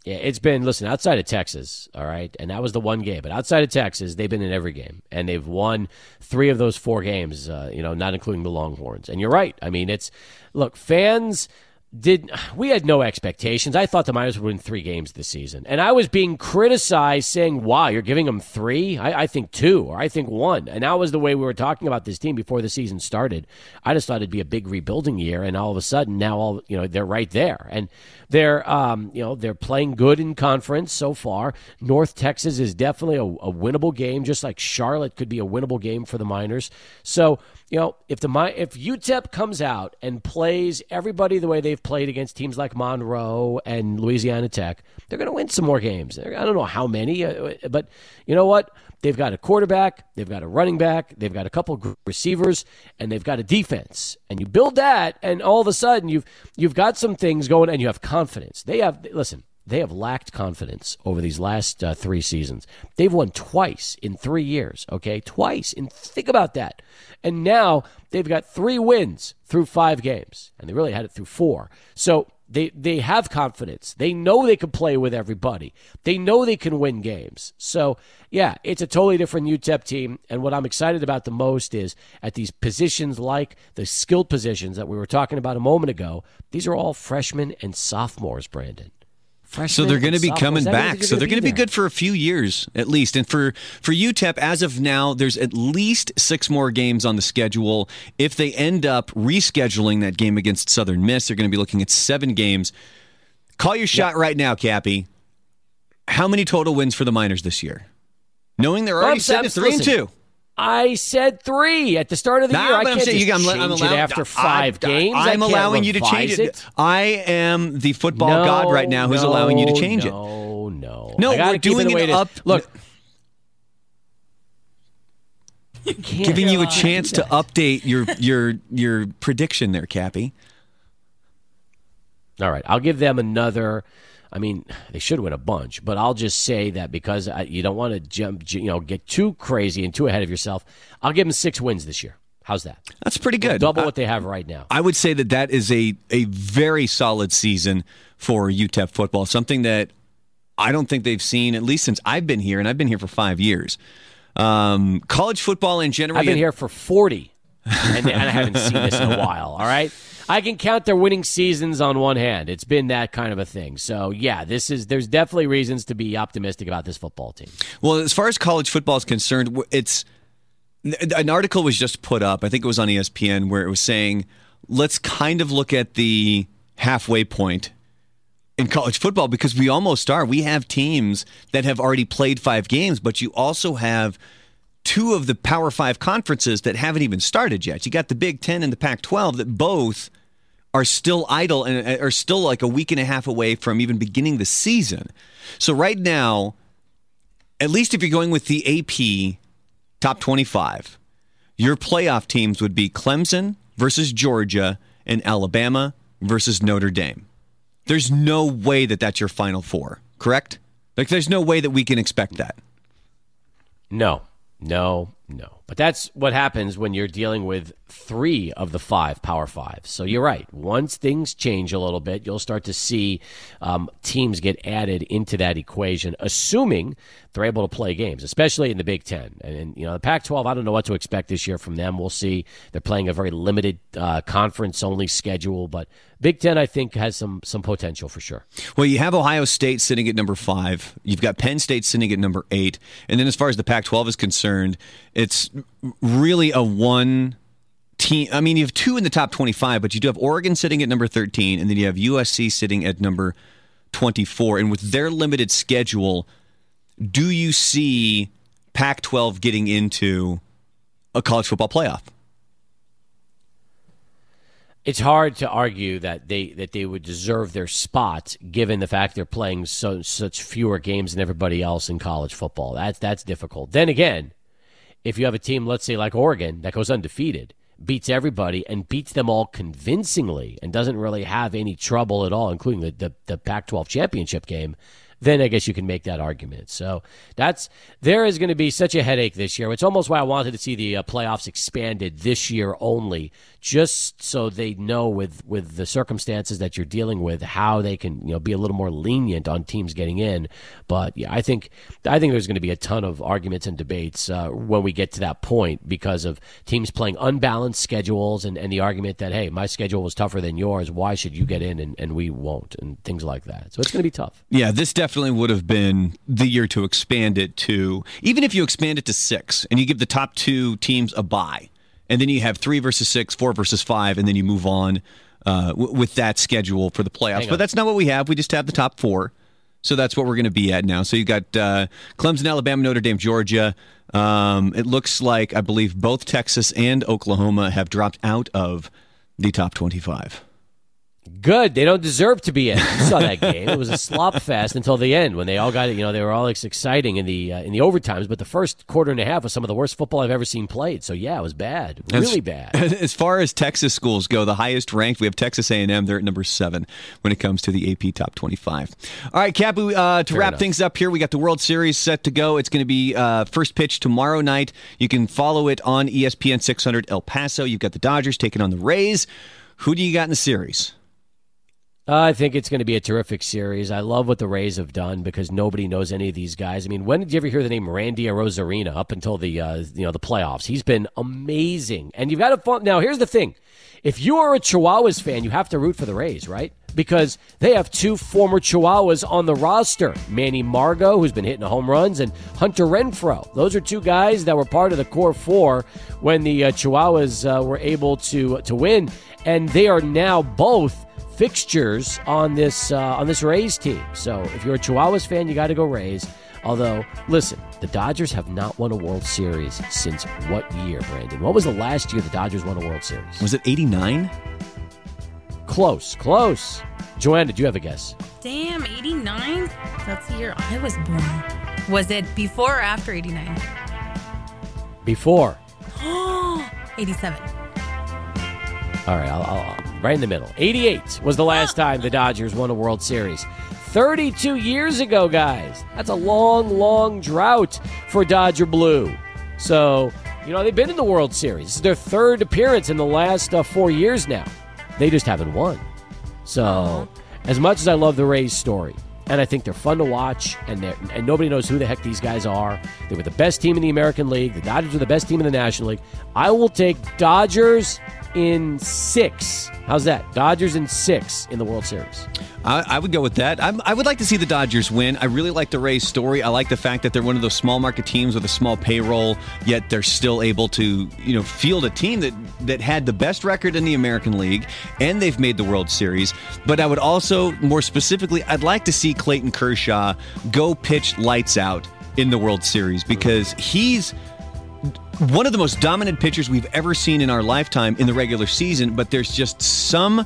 Yeah, it's been listen outside of Texas, all right, and that was the one game. But outside of Texas, they've been in every game, and they've won three of those four games. Uh, you know, not including the Longhorns. And you're right. I mean, it's look, fans did we had no expectations. I thought the Miners would win three games this season, and I was being criticized saying, "Wow, you're giving them three? I, I, think two, or I think one." And that was the way we were talking about this team before the season started. I just thought it'd be a big rebuilding year, and all of a sudden, now all you know they're right there, and they're um, you know they're playing good in conference so far. North Texas is definitely a, a winnable game, just like Charlotte could be a winnable game for the Miners. So you know, if the if UTEP comes out and plays everybody the way they've played against teams like Monroe and Louisiana Tech, they're going to win some more games. I don't know how many, uh, but you know what? They've got a quarterback, they've got a running back, they've got a couple receivers, and they've got a defense. And you build that, and all of a sudden you've you've got some things going, and you have confidence. They have listen they have lacked confidence over these last uh, three seasons. They've won twice in three years, okay? Twice. And think about that. And now they've got three wins through five games, and they really had it through four. So they, they have confidence. They know they can play with everybody, they know they can win games. So, yeah, it's a totally different UTEP team. And what I'm excited about the most is at these positions like the skilled positions that we were talking about a moment ago, these are all freshmen and sophomores, Brandon. So they're going to be coming back. So they're going to be good for a few years at least. And for for UTEP, as of now, there's at least six more games on the schedule. If they end up rescheduling that game against Southern Miss, they're going to be looking at seven games. Call your shot yep. right now, Kappy. How many total wins for the Miners this year? Knowing they're already at three listen, and two. I said three at the start of the nah, year. I can't saying, just I'm, I'm allowed, it after five I, games. I'm allowing you to change it. it. I am the football no, god right now who's no, allowing you to change no, it. No, no, no. We're doing it, it up. Look, giving you a chance to update your your your prediction there, Kappy. All right, I'll give them another I mean, they should win a bunch, but I'll just say that because I, you don't want to jump, you know, get too crazy and too ahead of yourself. I'll give them six wins this year. How's that? That's pretty good. Double what they have right now. I would say that that is a a very solid season for UTEP football. Something that I don't think they've seen at least since I've been here, and I've been here for five years. Um, college football in general. I've been here for forty, and, and I haven't seen this in a while. All right. I can count their winning seasons on one hand. It's been that kind of a thing. So yeah, this is there's definitely reasons to be optimistic about this football team. Well, as far as college football is concerned, it's an article was just put up. I think it was on ESPN where it was saying let's kind of look at the halfway point in college football because we almost are. We have teams that have already played five games, but you also have two of the Power Five conferences that haven't even started yet. You got the Big Ten and the Pac 12 that both are still idle and uh, are still like a week and a half away from even beginning the season. So, right now, at least if you're going with the AP top 25, your playoff teams would be Clemson versus Georgia and Alabama versus Notre Dame. There's no way that that's your final four, correct? Like, there's no way that we can expect that. No, no, no. But that's what happens when you're dealing with three of the five Power Fives. So you're right. Once things change a little bit, you'll start to see um, teams get added into that equation, assuming they're able to play games, especially in the Big Ten. And, and you know, the Pac-12, I don't know what to expect this year from them. We'll see. They're playing a very limited uh, conference-only schedule, but Big Ten, I think, has some some potential for sure. Well, you have Ohio State sitting at number five. You've got Penn State sitting at number eight, and then as far as the Pac-12 is concerned, it's really a one team. I mean, you have two in the top 25, but you do have Oregon sitting at number 13, and then you have USC sitting at number 24. And with their limited schedule, do you see Pac 12 getting into a college football playoff? It's hard to argue that they that they would deserve their spot given the fact they're playing so such fewer games than everybody else in college football. That's that's difficult. Then again, if you have a team, let's say like Oregon, that goes undefeated, beats everybody and beats them all convincingly and doesn't really have any trouble at all, including the, the, the Pac 12 championship game, then I guess you can make that argument. So that's there is going to be such a headache this year. It's almost why I wanted to see the uh, playoffs expanded this year only, just so they know with with the circumstances that you're dealing with how they can you know be a little more lenient on teams getting in. But yeah, I think I think there's going to be a ton of arguments and debates uh, when we get to that point because of teams playing unbalanced schedules and, and the argument that hey, my schedule was tougher than yours. Why should you get in and, and we won't and things like that. So it's going to be tough. Yeah, this definitely would have been the year to expand it to even if you expand it to six and you give the top two teams a bye and then you have three versus six, four versus five, and then you move on uh, w- with that schedule for the playoffs. But that's not what we have. We just have the top four. So that's what we're going to be at now. So you've got uh, Clemson, Alabama, Notre Dame, Georgia. Um, it looks like I believe both Texas and Oklahoma have dropped out of the top twenty-five. Good. They don't deserve to be in. You saw that game. It was a slop fest until the end when they all got it. You know, they were all exciting in the uh, in the overtimes, but the first quarter and a half was some of the worst football I've ever seen played. So yeah, it was bad, really as, bad. As far as Texas schools go, the highest ranked we have Texas A&M. They're at number seven when it comes to the AP Top 25. All right, Cap. Uh, to Fair wrap enough. things up here, we got the World Series set to go. It's going to be uh, first pitch tomorrow night. You can follow it on ESPN 600 El Paso. You've got the Dodgers taking on the Rays. Who do you got in the series? I think it's going to be a terrific series. I love what the Rays have done because nobody knows any of these guys. I mean, when did you ever hear the name Randy Arozarena up until the uh, you know the playoffs? He's been amazing, and you've got to fun. Now, here's the thing: if you are a Chihuahuas fan, you have to root for the Rays, right? Because they have two former Chihuahuas on the roster: Manny Margot, who's been hitting home runs, and Hunter Renfroe. Those are two guys that were part of the core four when the uh, Chihuahuas uh, were able to to win, and they are now both fixtures on this uh, on this Rays team. So if you're a Chihuahuas fan, you got to go Rays. Although, listen, the Dodgers have not won a World Series since what year, Brandon? What was the last year the Dodgers won a World Series? Was it 89? Close, close. Joanne, did you have a guess? Damn, 89? That's the year I was born. Was it before or after 89? Before. 87. All right, I'll, I'll, right in the middle. 88 was the last time the Dodgers won a World Series. 32 years ago, guys. That's a long, long drought for Dodger Blue. So, you know, they've been in the World Series. This is their third appearance in the last uh, four years now. They just haven't won. So, as much as I love the Rays story, and I think they're fun to watch, and and nobody knows who the heck these guys are. They were the best team in the American League. The Dodgers are the best team in the National League. I will take Dodgers in six. How's that? Dodgers in six in the World Series. I, I would go with that. I'm, I would like to see the Dodgers win. I really like the Rays story. I like the fact that they're one of those small market teams with a small payroll, yet they're still able to, you know, field a team that that had the best record in the American League, and they've made the World Series. But I would also, more specifically, I'd like to see Clayton Kershaw go pitch lights out in the World Series because he's one of the most dominant pitchers we've ever seen in our lifetime in the regular season, but there's just some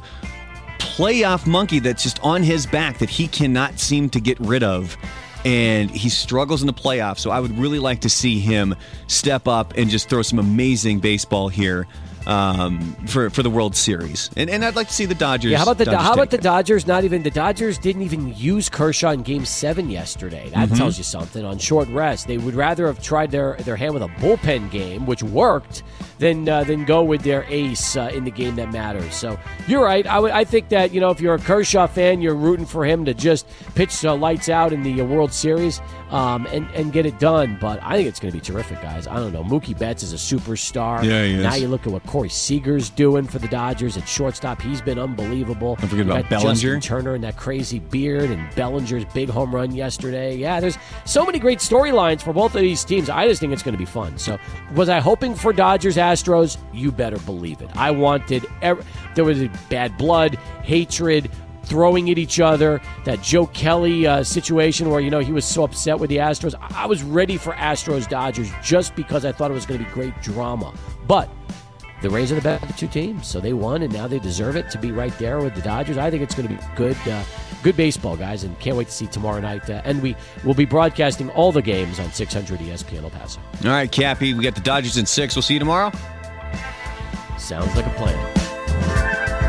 playoff monkey that's just on his back that he cannot seem to get rid of. And he struggles in the playoffs. So I would really like to see him step up and just throw some amazing baseball here um, for for the World Series. And and I'd like to see the Dodgers. Yeah, how about the Dodgers how about the it. Dodgers? Not even the Dodgers didn't even use Kershaw in Game Seven yesterday. That Mm-hmm. tells you something. On short rest, they would rather have tried their their hand with a bullpen game, which worked, than uh, than go with their ace uh, in the game that matters. So you're right. I would I think that you know if you're a Kershaw fan, you're rooting for him to just pitch uh, lights out in the uh, World Series um, and and get it done. But I think it's going to be terrific, guys. I don't know. Mookie Betts is a superstar. Yeah, he is. Now you look at what Corey Seager's doing for the Dodgers at shortstop. He's been unbelievable. Don't forget about Bellinger. Justin Turner and that crazy beard, and Bellinger's big home run yesterday. Yeah, there's so many great storylines for both of these teams. I just think it's going to be fun. So, was I hoping for Dodgers Astros? You better believe it. I wanted ev- there was bad blood, hatred. Throwing at each other, that Joe Kelly uh, situation where you know he was so upset with the Astros. I was ready for Astros Dodgers just because I thought it was going to be great drama. But the Rays are the better two teams, so they won, and now they deserve it to be right there with the Dodgers. I think it's going to be good, uh, good baseball, guys, and can't wait to see tomorrow night. Uh, and we will be broadcasting all the games on 600 ESPN El Paso. All right, Kappy, we got the Dodgers in six. We'll see you tomorrow. Sounds like a plan.